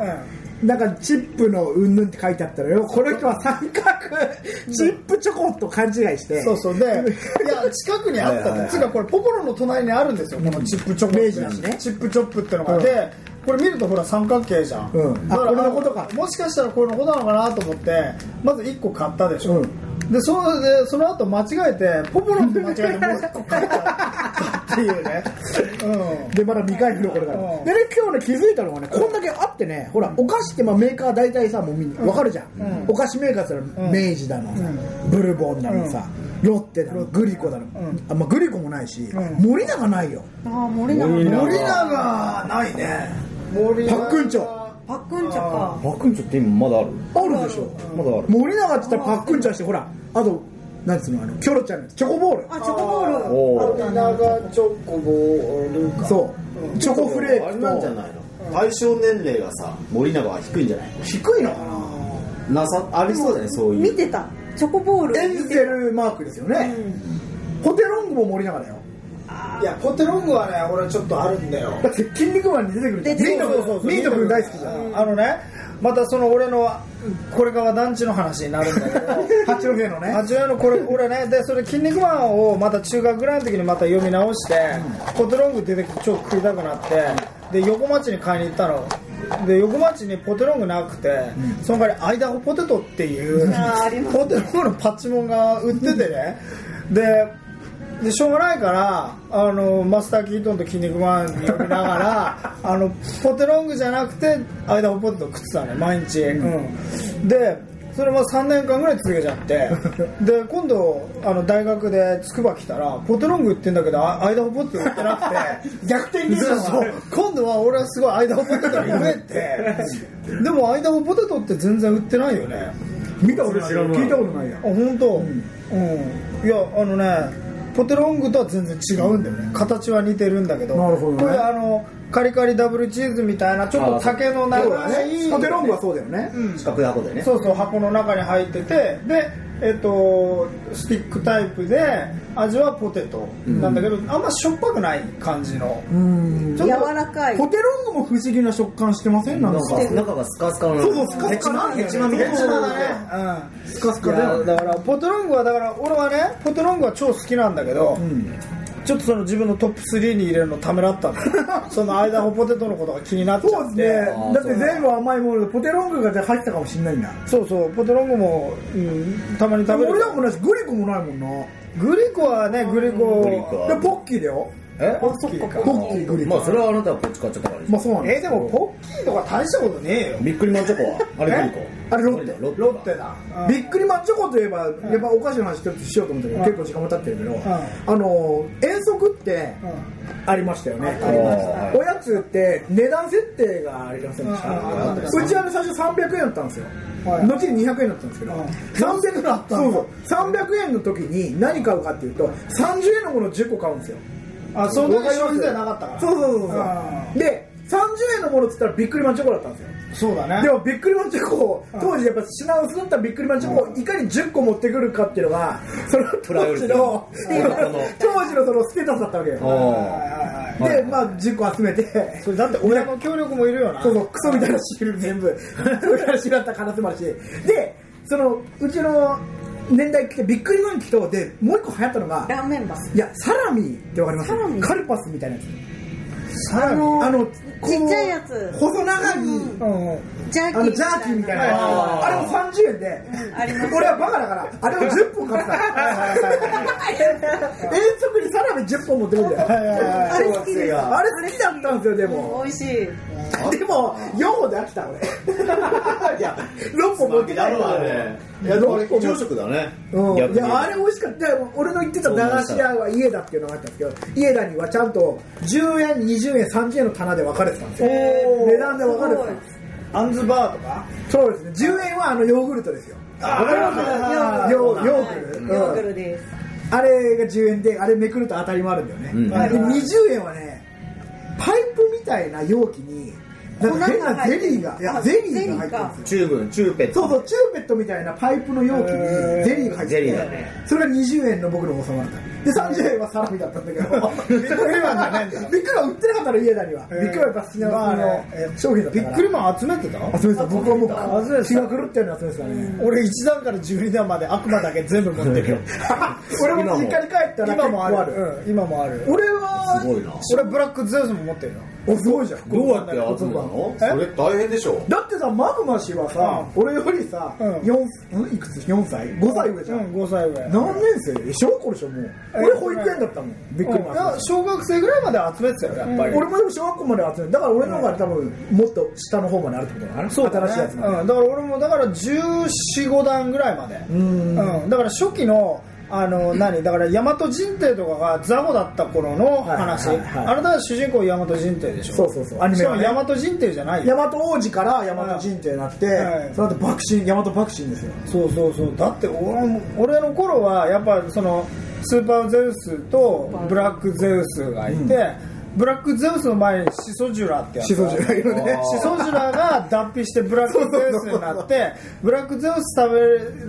なんかチップのうんぬんって書いてあったのよ。この人は三角チップチョコと勘違いして。そうそう。でいや近くにあったはいはいはい。んでつうかこれポポロの隣にあるんですよこのチップチョコ明治だしねチップチョップってのが、でこれ見るとほら三角形じゃん、うん。あこれのことか。もしかしたらこれのことなのかなと思ってまず1個買ったでしょ、うんでそのでその後間違えてポポロンって間違えてもう1個買っちゃったっていうね、うん、でまだ未開封のこれから、うん。でね今日ね気づいたのがねこんだけあってねほらお菓子ってまあメーカー大体さもうみんな分かるじゃん、お菓子メーカーって言ったら明治だのさ、ブルボンだのさ、ロッテだのグリコだの、あまあ、グリコもないし、森永ないよ。ああ森永。森永。ないね。森パックンチョパックンチョか。パックンチョって今まだある？あるでしょ。まだある。森永って言ったらパックンチャーしてほらあとなんつうのあのキョロちゃんのチョコボール。あチョコボール。あったな森永チョコボールか。そう。チョコフレーあれクとなんじゃないの？対象年齢がさ森永は低いんじゃない低いのかな？なさありそうだねそういう。見てた。チョコボール。エンゼルマークですよね、ポテロングも森永だよいやポテロングはね俺ちょっとあるんだよ。だって筋肉マンに出てくるミート君ミート君大好きじゃん。あのねまたその俺のこれから団地の話になるんだけど 八戸のね。八戸のこれ俺ねでそれ「筋肉マン」をまた中学ぐらいの時にまた読み直して、ポテロング出てきて超食いたくなってで横町に買いに行ったの。で横町にポテロングなくて、その代わりアイダホポテトっていうポテロングのパッチモンが売っててね。ででしょうがないからあのマスター・キートンと「筋肉マン」読みながら あのポテロングじゃなくてアイダホポテト食ってたね毎日、うん、でそれも3年間ぐらい続けちゃって。で今度あの大学で筑波来たらポテロング売ってんだけどあアイダホポテト売ってなくて。逆転現象。がそう。今度は俺はすごいアイダホポテトに増えてでもアイダホポテトって全然売ってないよね。見たことないよ。聞いたことないやあ本当、うん。いやあのねポテロングとは全然違うんだよね。形は似てるんだけど。なるほどね。これあのカリカリダブルチーズみたいなちょっと竹の長いね。ポテロングはそうだよね。うん四角い箱でね。そうそう箱の中に入っててでえっとスティックタイプで味はポテトなんだけど、あんましょっぱくない感じの。うん。ちょっと柔らかい。ポテロングも不思議な食感してません？なんか。か中がスカスカの。そうそうスカスカなんだよね。ヘチマみたいな。ヘチマだねう。んスカスカだよだからポテロングはだから俺はねポテロングは超好きなんだけど、ちょっとその自分のトップ3に入れるのためらった その間ホポテトのことが気になっちゃって。そうですね。だって全部甘いものでポテロングが入ってたかもしれないんだ。そうそう。ポテロングも、うん、たまに食べる。俺らもないし。グリコもないもんな。グリコはねグリコ。グリコでポッキーだよえ？ポッキーか。ポッキーグリコまあそれはあなたはこっち買っちゃったからまあそうなんだえでもポッキーとか大したことねえよ。びっくりマンチョコは？あれグリコあれロッテロッテ。ロッテだ。ビックリマンチョコといえば、やっぱお菓子の話しようと思ったけど、うん。結構時間も経ってるけど、ん。あの遠足ってうん。ありましたよね、ありました。おやつって値段設定がありませんでした、うん。うん。あったうちはね最初300円だったんですよ、はい。後に200円だったんですけど、うん。300円だったそうそう。300円の時に何買うかっていうと30円のものを10個買うんですよあその時消費税なかったから。そうそうそうそう。うんで30円のものって言ったらビックリマンチョコだったんですよ。そうだね。でもビックリマンチョコを当時やっぱ品薄だったビックリマンチョコをいかに10個持ってくるかっていうのがその当時の当時のそのステータスだったわけよ。おーはいはいはいでまあ10個集めて。それだって親の協力もいるよな。そうそうクソみたいなシール全部。クソみたいなシールだった可能性もあるし。でそのうちの年代来てビックリマンチョコとでもう一個流行ったのがラーメンバス。いやサラミってわかります。サラミ？カルパスみたいなやあのつあのちっちゃいやつ。細長い、うん。ジャーキー。あのジャーキーみたいな。あれも30円で、俺はバカだから。あれを10本買ってた遠足にサラミ10本持ってくるんだよ。あれ好きです。あれ好きだったんですよでも。美味しい。でも4本で飽きた俺。いや6本持って帰るわねいや6本朝食だね。いやあれ美味しかった。よ俺の言ってた駄菓子屋は家だっていうのがあったんですけど家だにはちゃんと10円20円30円の棚で分かれてたんですよ。値段で分かれてたんですアンズバーとか。そうですね。10円はあのヨーグルトですよ。あわかりますヨーヨーグル、ヨーグうん。ルです。あれが10円であれめくると当たりもあるんだよね、うん。で20円はねパイプみたいな容器になんか変なゼリーがいやあゼリーが入ってるんですよ。チューブチューペット。そうそうチューペットみたいなパイプの容器にゼリーが入ってゼリて、ーだね。それが20円の僕の王様だった。で30円はサラミだったんだけど。ビックリマンじゃないんだ。ビックリマン売ってなかったの家だには、ビックリマンやっぱ好きなまあのね。商品だったから。ビックリマン集めてた？集めてた。僕はもう集めてた。気が狂ったように集めてたね、俺1段から12段まで悪魔だけ全部持ってるよ。俺も実家に帰ったら今もある。今もある。俺はすごいな。俺ブラックゼウスも持ってるよおすごいじゃん。どうやって集めたの？えそれ大変でしょ。だってさマグマ氏はさ、俺よりさ、うん。四んいくつ？4歳？5歳上じゃん、うん5歳上。何年生で小学校でしょもう。え？俺保育園だったもん。びっくり小学生ぐらいまで集めてたよやっぱり。俺もでも小学校まで集めるだから俺の方が多分もっと下の方まであるってことだなそうだね。新しいやつまで、うん、だから俺もだから1415段ぐらいまで。ん。うん、だから初期のあの何？だから大和人帝とかが雑魚だった頃の話、はいはいはいはい。あれだから主人公大和人帝でしょ？そうそうそう。アニメはね。しかも大和人帝じゃないよ。大和王子から大和人帝になって、はい。その後幕臣大和幕臣ですよ。そうそうそう。だって俺も俺の頃はやっぱそのスーパーゼウスとブラックゼウスがいて、ブラックゼウスの前にシソジュラってやつ。シソジュラいるね。シソジュラが脱皮してブラックゼウスになってブラックゼウス食べ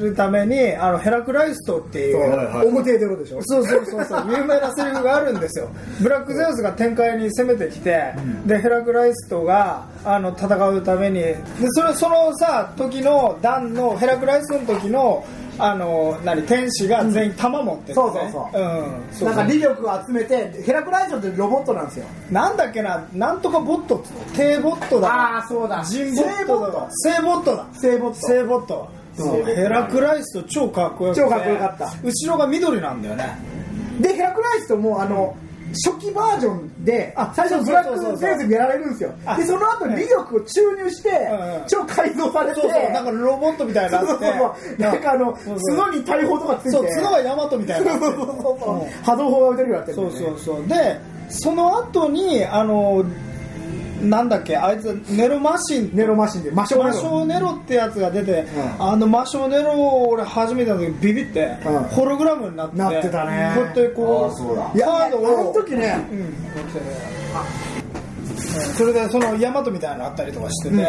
るためにあのヘラクライストっていう表出ろでしょ？そうそうそうそう。有名なセリフがあるんですよ。ブラックゼウスが展開に攻めてきて、でヘラクライストがあの戦うためにでそれそのさ時のダンのヘラクライストの時のあの何天使が全員弾持ってる、ね。そうそうそう。うん。そうなんか利力を集めてヘラクライトってロボットなんですよ。なんだっけななんとかボットっつうの？低ボットだ。あーそうだ。ジンボットだ。聖ボット。だ。聖ボット。聖ボットそう。ヘラクライスト超かっこよくて。超かっこよかった。後ろが緑なんだよね。でヘラクライストもあの、初期バージョンであ最初ブラックゼウスにやられるんですよ。あでその後利力を注入して、うんうん。超改造されて。そうそう。なんかロボットみたいにな。そうそうそう。なんかあの角に大砲とかついて。そう角がヤマトみたいになってそうそうそうそう。波動砲が打てるようになってるそうそうそう。でその後にあのなんだっけ？あいつネロマシン。ネロマシンで魔性ネ魔ロ性ネロってやつが出て、ん。あの魔性ネロを俺初めての時ビビって、うん。ホログラムになってなってたね。こうやってこうあのを時ね。うん。それでそのヤマトみたいなのあったりとかしてて、い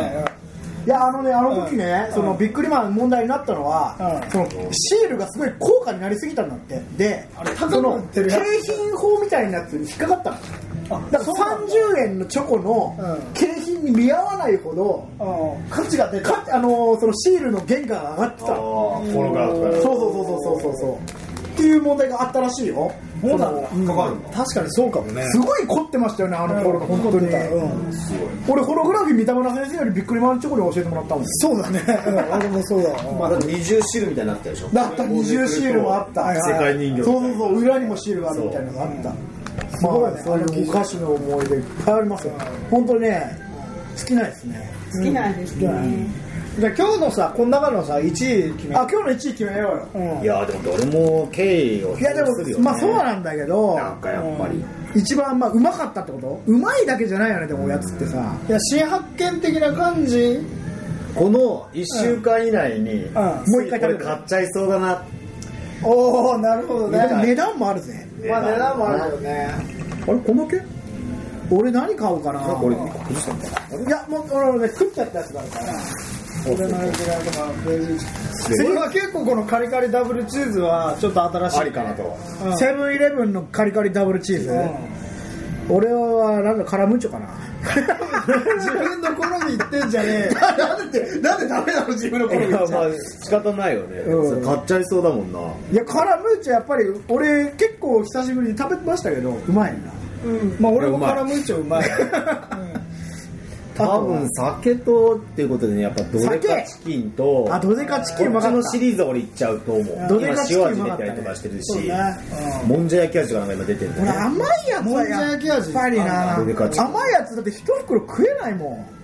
やあのねあの時ね、うん。そのビックリマン問題になったのは、うん。そのシールがすごい高価になりすぎたんだって。でその景品法みたいなやつに引っかかったの。あだから30円のチョコのうん。景品に見合わないほど、うん。価値が出たかあのーそのシールの原価が上がってた。のフォロガーとかそうそうそうそうそうそうそう。っていう問題があったらしいよ。そうなんだ。うん。かかるの？確かにそうかもね。すごい凝ってましたよねあの頃、本当に、うん。すごい。俺ホログラフィー三田村先生よりビックリマンチョコに教えてもらったもん。そうだね。う ん俺もそうだわ。まあだって二重シールみたいになってたでしょ。だった二重シールもあった、世界人形そうそうそう。裏にもシールがあるみたいなのがあった、すごいね、そういうお菓子の思い出いっぱいありますよ。本当にね好きないですね。好きなんですね。じゃあ今日のさこの中のさ1位決めあ今日の1位決めようよ。うん。いやでもどれも敬意をいやでもまあそうなんだけどなんかやっぱり。一番まあうまかったってことうまいだけじゃないよねでもおやつってさ。いや新発見的な感じ？この1週間以内にん。もう一回これ買っちゃいそうだな。おおなるほどね。値段もあるぜまあ値段もあるよね。あれこんだけ？俺何買おうかな。これ崩したんだいやもう俺ね食っちゃったやつがあるから。俺の駅だとかベージー俺は結構このカリカリダブルチーズはちょっと新しいありかなと。うんセブンイレブンのカリカリダブルチーズ、俺はなんだカラムーチョかな。自分の好み言ってんじゃねえ。よなんでなんでダの自分のいやまあ仕方ないよね、うん。買っちゃいそうだもんな。いやカラムーチョやっぱり俺結構久しぶりに食べましたけどうまいな。まあ俺もカラムーチョうまい。多分酒とっていうことでねやっぱドデカチキンとあドデカチキンうこっちまかったのシリーズは俺いっちゃうと思う。ドデカチキン今塩味うまかったね。出たりとかしてるうね。もんじゃ焼き味がなんか今出てるんだ俺よね。甘いやつはやっぱりな。ドデカチキン。甘いやつだって一袋食えないもん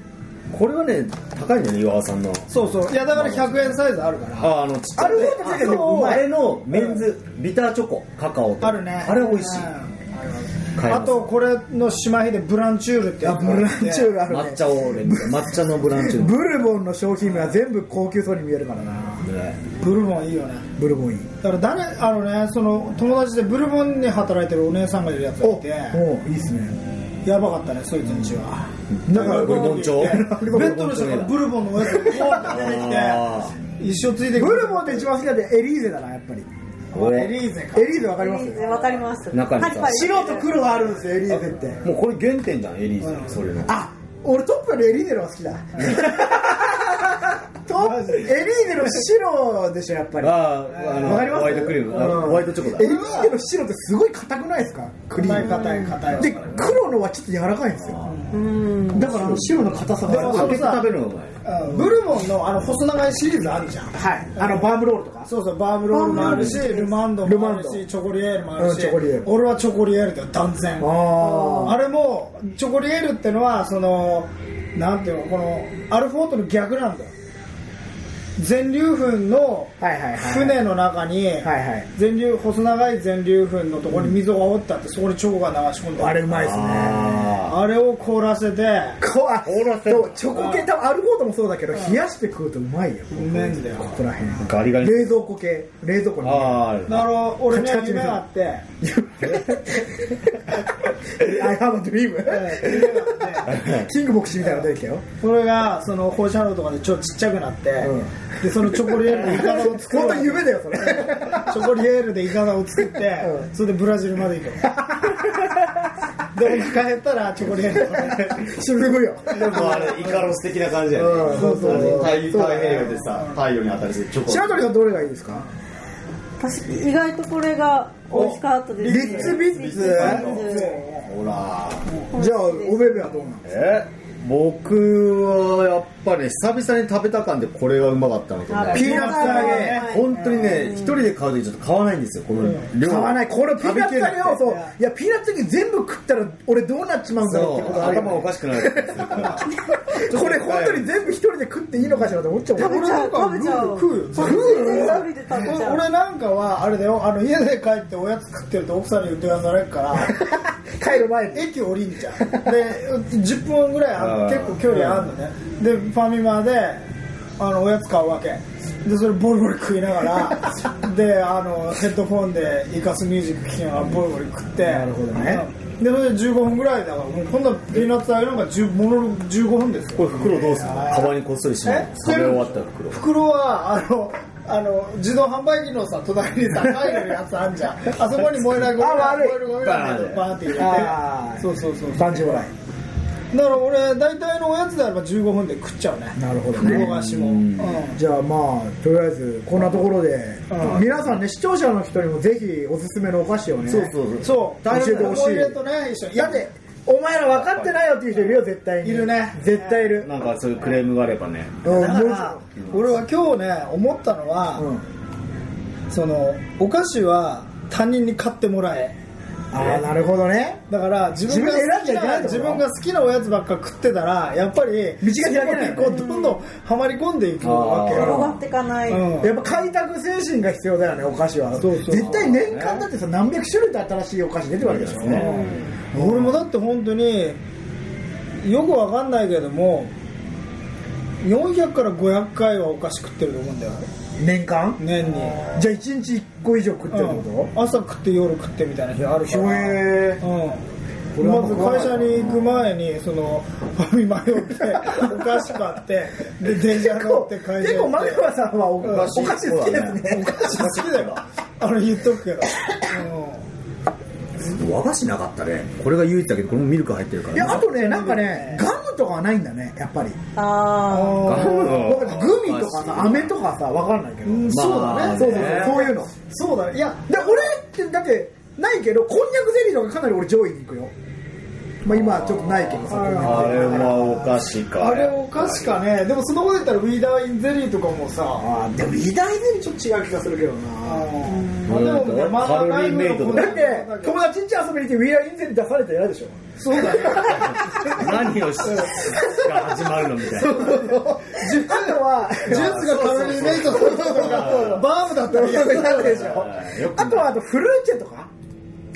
これはね高いんだよね岩尾さんの。そうそう。いやだから100円サイズあるから。ああのちっちゃいあれだけでもう。まいあれのメンズビターチョコカカオと。あるね。あれ美味しい。うん。あとこれの姉妹でブランチュールってやつあブランチュールあるね。抹茶オレンジ。抹茶のブランチューブルボンの商品名は全部高級そうに見えるからな。ルね。ブルボンいいよね。ブルボンいい。だから誰あのねその友達でブルボンに働いてるお姉さんがいるやつがいて。おいいっすねやばかったねそいつんちは。だからブルボン調ベッドの下からブルボンのやつがポーって出てきてあ一生ついてくブルボンで一番好きなんでエリーゼだなやっぱり。ーエリーゼか。エリーゼわかります？わかります。中にさ。白と黒があるんですよエリーゼって。もうこれ原点じゃんエリーゼ、それの。あ俺トップよりエリーゼの方が好きだ エリーゼの白でしょやっぱり。ああわかります？ホワイトクリーム、あうん。ホワイトチョコだ。エリーゼの白ってすごい硬くないですか？クリーム。硬い硬い。で黒のはちょっと柔らかいんですよ。うん。だからあの白の硬さがある開けて食べるのブルボンのあの細長いシリーズあるじゃん。はい。あのバームロールとか。そうそうバームロールもあるしル。マンドもあるしチョコリエールもあるうんしチョコリエール。俺はチョコリエールだよ断然。ああれもチョコリエールってのはそのなんていうのこのアルフォートの逆なんだよ全粒粉の船の中に全粒細長い全粒粉のところに溝が折ってあってそこにチョコが流し込んであれうまいですねああれを凍らせて。こあそうチョコ系多分アルフォードもそうだけど冷やして食うとうまいよ。うめえんだよ。ここら辺ガリガリ。冷蔵庫系。冷蔵庫にああだから俺ね夢があって。I キングボクシーみたいなの出てきたよ。それがその放射能とかでちょっとちっちゃくなって、うん。でそのチョコリエールでイカダを作る本当に夢だよそれ。チョコリエールでイカダを作って、うん。それでブラジルまで行くのでお腹減ったらチョコリエール食べてすぐよ。でもあれイカロス的な感じやね。うん。そうそうそう。太太平洋でさ太陽に当たりするチョコ。白鳥さんどれがいいですか？私意外とこれが美味しかったですリッツビッツ。ほら。じゃあおべべはどうなの？え僕はやっぱり久々に食べた感でこれがうまかったのとねピーナッツ揚げ。はい本当にね一人で買うときちょっと買わないんですよこの量。買わない。これピーナッツ揚げをそう。いやピーナッツ揚げ全部食ったら俺どうなっちまうんだろうってことあ頭おかしくなる。これ本当に全部一人で食っていいのかしらと思っちゃう。食べちゃう。食べちゃう。食う。俺なんかはあれだよあの家で帰っておやつ食ってると奥さんに言ってくださるから 帰る前に。駅降りんじゃん。で10分ぐらいあ結構距離あるのね。でファミマであのおやつ買うわけ。でそれボリボリ食いながら であのヘッドフォンでイカスミュージック聴きながらボリボリ食って。なるほどね。うん。でそれで15分ぐらいだからもう今度はピーナッツ揚げなんか10ものの15分ですよ。これ袋どうするの？カバンにこっそりしまうえ？食べ終わった袋。袋はあのあの自動販売機のさ隣にさ入るやつあんじゃん。あそこに燃えないゴミ燃えるゴミがバーンって入れて。あー。そうそうそう3時ぐらいだから俺大体のおやつであれば15分で食っちゃうね。なるほどね。動かしも、ううん。んじゃあまあとりあえずこんなところでうん。皆さんね視聴者の人にもぜひおすすめのお菓子をねそうそうそう。そう。教えてほしい。とね一緒に。だってお前ら分かってないよっていう人いるよ絶対に。いるね。絶対いる。なんかそういうクレームがあればね。うん。だから俺は今日ね思ったのは、うん。そのお菓子は他人に買ってもらえああなるほどね。だから自分が選ん好きじゃいけない自分が好きなおやつばっか食ってたらやっぱり道が開けないよね。そこうどんどんはまり込んでいくわけよ。広がっていかない、うん。やっぱ開拓精神が必要だよねお菓子は。そうそう絶対年間だってさ何百種類と新しいお菓子出てるわけでしょ、うん。俺もだって本当によくわかんないけども400から500回はお菓子食ってると思うんだよ年間？年に、じゃあ1日1個以上食ってるってこうん。朝食って夜食ってみたいな日あるかとら。へうん、まず会社に行く前にそのファミマ寄って お菓子買ってで電車乗って会社結構マグマさんはお菓子好きですね。お菓子好きだよ。あれ言っとくけど、和菓子なかったね。これが唯一だけどこれもミルク入ってるから。いやあとねなんかねガムとかはないんだねやっぱり。ああグミとかさ飴とかさわかんないけど、うんそうだね。そうそうそうそういうの。そうだね。いやで俺ってだってないけどこんにゃくゼリーとかかなり俺上位に行くよまあ今はちょっとないけどさ。はあれはお菓子か。あれお菓子かね。でもそのこと言ったらウィーダーインゼリーとかもさ。あーでも美大ゼリーちょっと違う気がするけどな。まあでもねまあカロリーメイトだって友達ん家遊びに行ってウィーラーインゼリー出されたら嫌でしょそうだね何をしが始まるのみたいなあとはジュースがカロリーメイトとかバームだったら嫌嫌でしょあとはあとフルーチェとか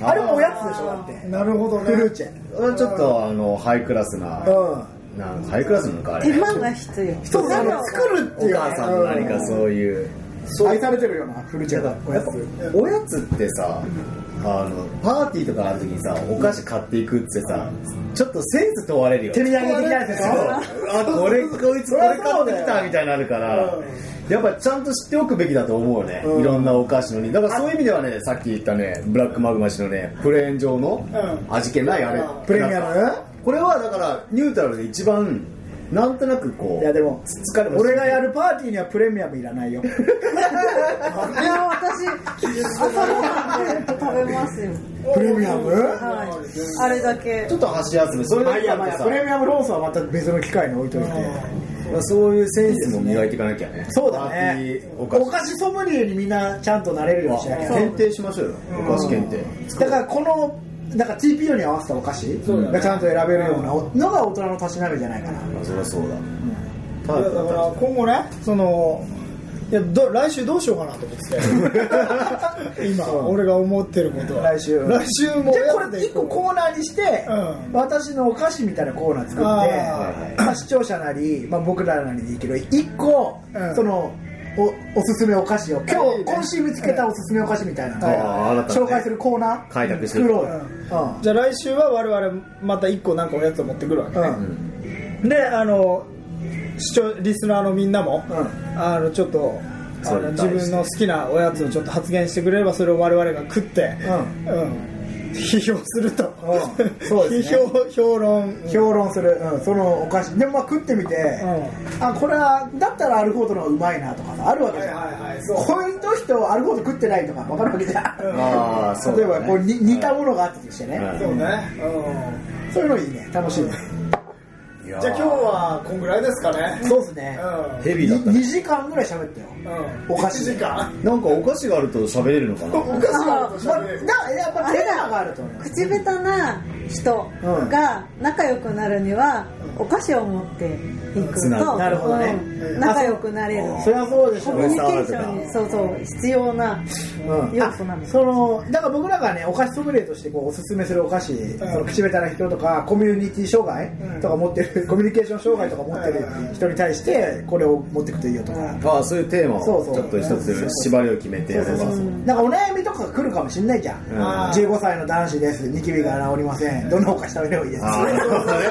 あれもおやつでしょだって。なるほどね。フルーチェ。ちょっとあのハイクラスなうん。なんかハイクラスなのかあれ。手間が必要。そうあの作るっていうお母さんの何かそういう。愛されてるようなフルーチェだおやつ。おやつってさあのパーティーとかある時にさお菓子買っていくってさちょっとセンス問われるよ手土産的なやつでしょあこれこいつこれ買ってきたみたいになるからやっぱちゃんと知っておくべきだと思うよね、うん。いろんなお菓子のにだからそういう意味ではねさっき言ったねブラックマグマ氏のねプレーン状のうん。味気ないあれ、うん。プレミアム？これはだからニュートラルで一番なんとなくこういやでも疲れ俺がやるパーティーにはプレミアムいらないよ。いや私朝ごはんで食べますよ。プレミアム？はい。あれだけ。ちょっと箸休めそれだプレミアムロースはまた別の機会に置いといて。まあそういうセンスも磨いていかなきゃね。そうだね。ィーお菓子。お菓子ソムリエにみんなちゃんとなれるようにしなきゃ。検定しましょうよ。お菓子検定。だからこのなんか TPO に合わせたお菓子がちゃんと選べるようなのが大人のたしなみじゃないかな。まあそりゃそうだ。いやだから今後ねそのいやど来週どうしようかなと思って。て 今俺が思ってることは。来週。来週もじゃあこれやっていこう一個コーナーにして、うん。私のお菓子みたいなコーナー作ってあまあ、視聴者なり、まあ、僕らなりでいいけど一個、うん。そのおおすすめお菓子を今日今週見つけたおすすめお菓子みたいな。のを紹介するコーナー。開拓作ろうよ、じゃあ来週は我々また一個なんかおやつを持ってくるわけね、うであの視聴リスナーのみんなも、うあのちょっとあの自分の好きなおやつをちょっと発言してくれればそれを我々が食って、うん批評すると、うん。そうですね。批評評論。評論する、うん、そのお菓子。でもまあ食ってみて、うあこれはだったらアルフォートの方がうまいなとかさあるわけじゃん、はいはいはいこの人アルフォート食ってないとか分かるわけじゃん、ああそう例えばこうに似たものがあったとしてね、うん。そうね、そういうのいいね。楽しいね、じゃあ今日はこんぐらいですかね。そうですね、うん。ヘビーだったね。2時間ぐらい喋ったよ。うん、お菓子。1時間。なんかお菓子があると喋れるのかな。お菓子があるとまあ、喋れる。だやっぱテーマがあるとね口下手な人が仲良くなるにはお菓子を持っていくとぐなるほどね。うん。仲良くなれる。そりゃそうでしょコミュニケーションにそうそう必要なうん。要素なのそのだから僕らがねお菓子ソムリエとしてこうおすすめするお菓子、その口下手な人とかコミュニティ障害とか持ってる、コミュニケーション障害とか持ってる人に対してこれを持っていくといいよとか、ああそういうテーマをちょっと一つ縛りを決めてやればなんかお悩みとかが来るかもしれないじゃん、うん。あー15歳の男子です。ニキビが治りませんどんなお菓子食べればいいです。か そうだね。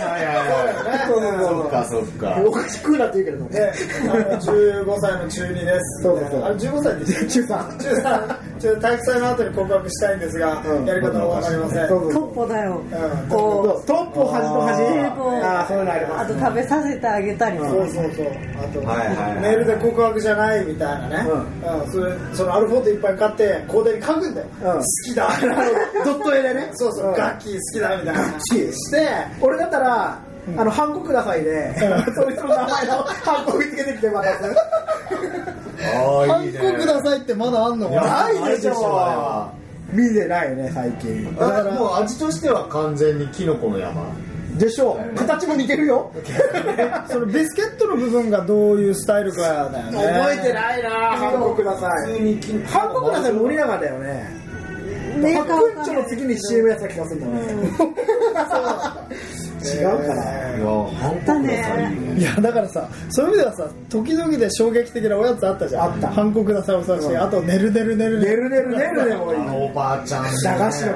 はいはいはいそっかそっか。お菓子食うなって言うけれどもで、あの15歳の中2です。そうそうそう。あれ15歳で中3中3、ちょっと体育祭の後に告白したいんですが、うん。やり方がわかりません。トッポだよ。うん。こトップを端と端ああそういうのありますあと食べさせてあげたりそうそうそう。あと、はいはいはい。メールで告白じゃないみたいなね。うん。それ、そのアルフォートいっぱい買って、コーデに書くんだよ。うん。好きだ。ドット絵でね。そうそう、ッキー好きだみたいな。キーして、俺だったら、あの、ハンコくださいで、そいつの名前のハンコ見つけてきて渡す。ああいいね韓国くださいってまだあんのかな？ないでしょ見てないよね、最近。だからもう味としては完全にキノコの山でしょう。形も似てるよ。そのビスケットの部分がどういうスタイルかだよね。覚えてないなハンコください。ハンコください森永だよね。メーカパックンチの次に CM やった気がするんだよね。違うかな。いやハンコだくださいね。いやだからさそういう意味ではさ時々で衝撃的なおやつあったじゃん。あった。ハンコくださいもそうだし、うん。あとねるねるねるね。るねるねるでもいい。あのおばあちゃんね。駄菓子の。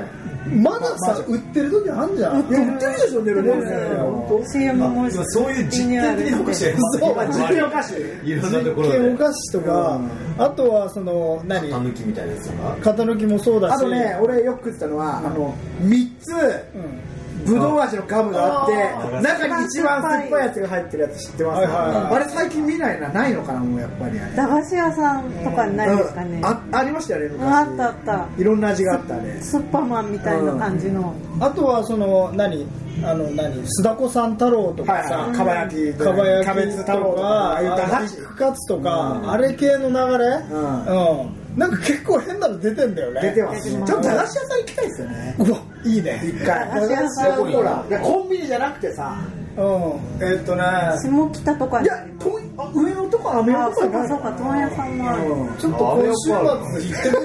まださ売ってる時あんじゃん。いや、売ってるでしょ、ねるねるねる。本 CM も今そういう実験的なお菓子やそう当。実験お菓子。いろんなところ実験おで菓子とか、あとはその何？たぬきみたいなやつとか。型抜きもそうだし。あとね、俺よく食ってたのは、あの、3つ、うんぶどう味のガムがあって中に一番酸っぱいやつが入ってるやつ知ってます、はいはいはい。あれ最近見ないな。ないのかなもうやっぱりあれ。駄菓子屋さんとかにないですかね。うん。あありましたよね昔。あったあった。いろんな味があったね。スッパーマンみたいな感じの。あとはその何？あの何？須田子さん太郎とかさ、はいはい。かば焼きかば焼きキャベツ太郎とかああいうカツとか、あれ系の流れ、うんなんか結構変なの出てんだよね。出てます。ちょっと駄菓子屋さん行きたいですよね。うわいいね。一回駄菓子屋さんほらいやコンビニじゃなくてさ。うん。えっとね。下北とか。にいやとあ上野とかアメあそう横とかかそうか問屋さんもある。うん。ちょっと今週末行ってみる？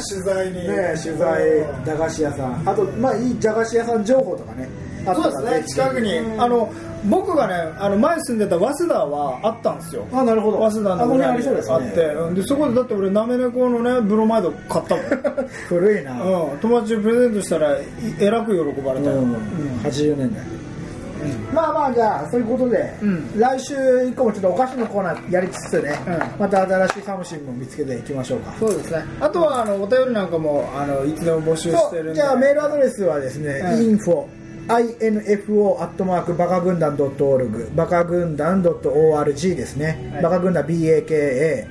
取材に。ね取材駄菓子屋さん。あとまあいい駄菓子屋さん情報とかねあったそうらですね。近くに、あの僕がねあの前住んでた早稲田はあったんですよ。あなるほど。早稲田のあここにありそうですね。あって。うん。でそこでだって俺なめ猫のねブロマイド買ったもん 古いな。うん、友達にプレゼントしたらいえらく喜ばれたよ、うん、80年代、まあまあじゃあそういうことで、うん。来週以降もちょっとお菓子のコーナーやりつつね、うん。また新しいサムシンも見つけていきましょうか。そうですね。あとはあのお便りなんかもあのいつでも募集してるんで。じゃあメールアドレスはですね、うん。info info アットマークバカ軍団 .org バカ軍団 .org ですね、はい。バカ軍団 BAKAGUNDAN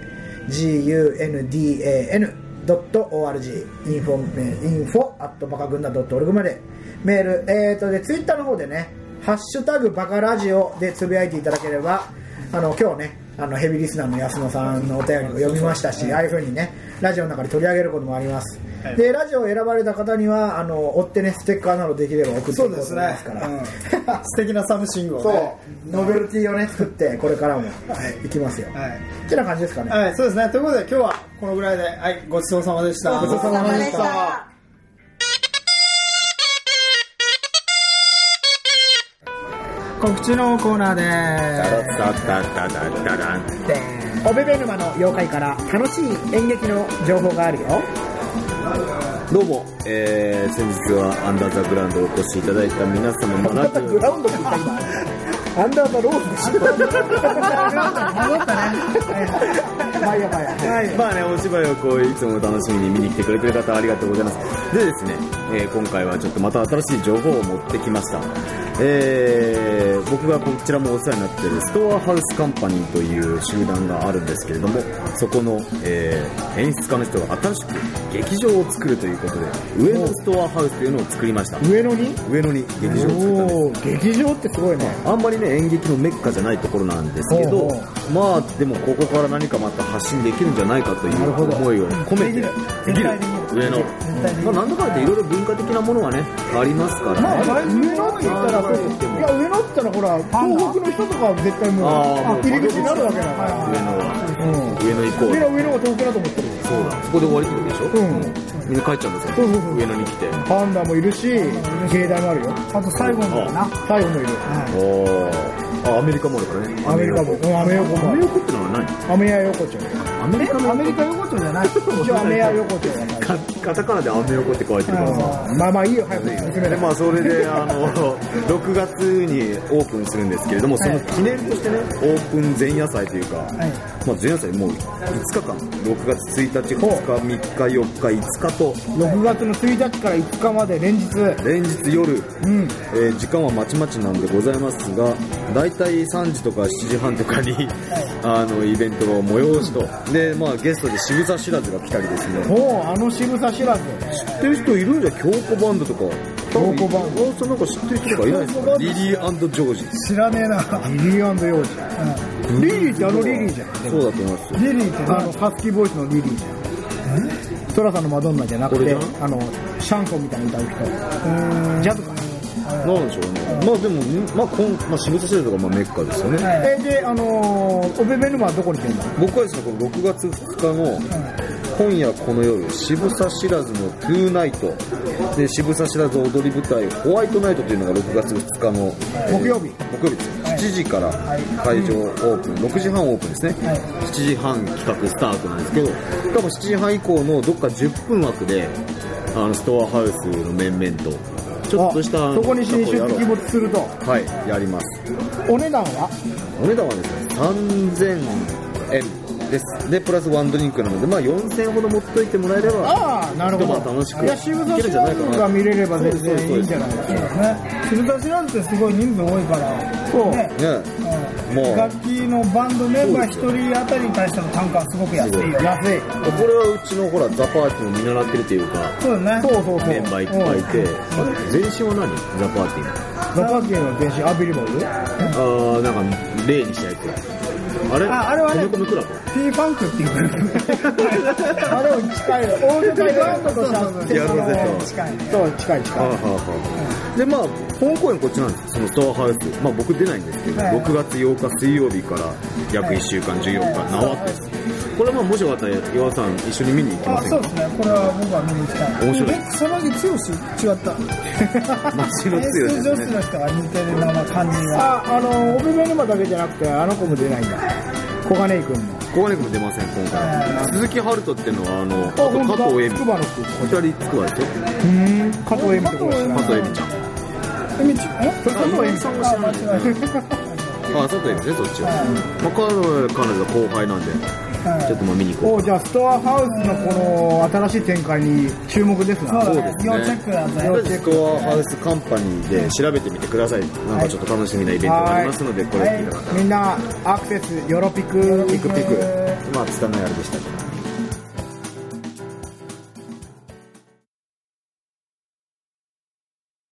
.org info info at バカ軍団 .org まで。メールえーとでツイッターの方でねハッシュタグバカラジオでつぶやいていただければあの今日ねあのヘビーリスナーの安野さんのお便りも読みましたし、ああいうふうにねラジオの中で取り上げることもあります、はい。でラジオを選ばれた方にはあの追ってねステッカーなどできれば送っていこそううでと思いすねますから、うん。素敵なサムシングをそう。ねノベルティをね作ってこれからも。い。きますよ、はい。ってな感じですかね、はい、そうですね。ということで、今日はこのぐらいで、はい、ごちそうさまでした。ごちそうさまでした。告知のコーナーでダダダダダダンおべべ沼の妖怪から楽しい演劇の情報があるよどうも、えー、先日はアンダーザグラウンドお越しいただいた皆様もなくグラウンドって言った今アンダーザローズでしょ戻ったねまあいまあね、お芝居をこういつも楽しみに見に来てくれてる方ありがとうございます。でですね、えー今回はちょっとまた新しい情報を持ってきました。えー僕がこちらもお世話になっているストアハウスカンパニーという集団があるんですけれども、そこの、えー演出家の人が新しく劇場を作るということで、上野ストアハウスというのを作りました。上野に？上野に劇場を作ったんです。劇場ってすごいねあんまりね演劇のメッカじゃないところなんですけどまあでもここから何かまた発信できるんじゃないかという思いを込めてできる上のまあなんだかんだ言っていろいろ文化的なものがねありますからまあ、ね上野って言ったら、そういや、上野って言ったら、ほら、東北の人とかは絶対もう、入り口になるわけだから。上野はうん。上野行こう上野、上野が東北だと思ってる。そうだそこで終わりってことでしょ？うん。みんな帰っちゃうんですよそうそうそう上野に来てパンダもいるし、芸大もあるよ。あと最後のかな。最後もいる。おーあアメリカもあるからねアメリカも。うん、アメ横もアメ。横ってのは何？アメヤ横丁。アメリカのアメリカ横丁じゃない。一応アメヤ横丁がカ カタカナでアメ横って書いてるからさ。まあまあいいよ、早く進めて。でまあそれであの 6月にオープンするんですけれどもその記念としてねオープン前夜祭というか、まあ、前夜祭もう5日間。6月1日2日3日4日5日と。6月の1日から5日まで連日。連日夜、うん。えー時間はまちまちなんでございますが大体3時とか7時半とかに、あのイベントを催しと。で、まあ、ゲストで渋沢知らずが来たりですね。あの渋さ知らず。知ってる人いるんじゃん京子バンドとか京子バンドなんか知ってる人とかいな？いですかリリージョージ知らねえな。リリー幼児。リリーってあのリリーじゃん。そうだと思いますよリリーってあの、ハスキーボイスのリリーじゃん。トラさんのマドンナじゃなくてあの、シャンソンみたいに歌う人。ジャズか。な？んでしょうね。まあでも、まあ、こんまあ、渋谷シェルとかまあメッカですよね。え、で、あのー、オベベ沼はどこに来てんの？僕はですね、この6月2日の、今夜この夜、渋沢知らずのトゥーナイト、で、渋沢知らず踊り舞台、ホワイトナイトというのが6月2日の、木曜日。木曜日ですよ。7時から会場オープン、6時半オープンですね。7時半企画スタートなんですけど、多分7時半以降のどっか10分枠で、あの、ストアハウスの面々と、ちょっとした、あそこに新出鬼没すると。はい、やります。お値段は？お値段はですね、3000円です。で、プラスワンドリンクなので、まあ4000円ほど持っといてもらえれば、ああ、なるほど。楽しくいや、渋沢いけるんじゃないかなが見れれば全然いいんじゃないですか。ね。渋田知らずってすごい人数多いから。そう。ね。ね、もう、楽器のバンドメンバー一人当たりに対しての単価はすごく安いよ。安い。これはうちのほら、ザ・パーティーも見習ってるというか、そうだね。そうそうそう。メンバーいっぱいいて、あれ前身は何？ザ・パーティーザパーティーの電子アビリバル？あー、なんか、例にしたやつ。あれ？ああれはね P ファンクっていうグループ。あれを近い。オールドンドとやるぜと近い。そう、近い近い。はあはあはあで、まあ、本公演こっちなんです。そのストアハウス。まあ僕出ないんですけど、はい6月8日水曜日から約1週間14日、縄です。これはまあもしよかったら岩尾さん一緒に見に行きまあ、せんか？そうですね。これは僕は見に行きたい。面白いえその日、剛違った。街の演出女強いですね。子の人が似てるな、まあ、感じが。あ、あの、オベベ沼だけじゃなくて、あの子も出ないんだ。小金井くんも。小金井君も出ません、今回は。鈴木春人っていうのは、あの、あと加藤恵美。筑波の子。二人つくわですよ。うん。加藤恵美ってことですね。加藤恵美ちゃん。え、みち、え加藤恵美さんは知らない。あ佐藤恵美ですね、そっちは。まあ、彼女彼女が後輩なんで、はいちょっとまあ見に行こおじゃあ、ストアハウスのこの新しい展開に注目ですな。そうですね要チェックだう。ぜ。とりあえずストアハウスカンパニーで調べてみてください。なんかちょっと楽しみなイベントがありますので、これ聞いた方みんな、アクセス、ヨロピク。ピクピク。まあ、拙いあれでしたけど。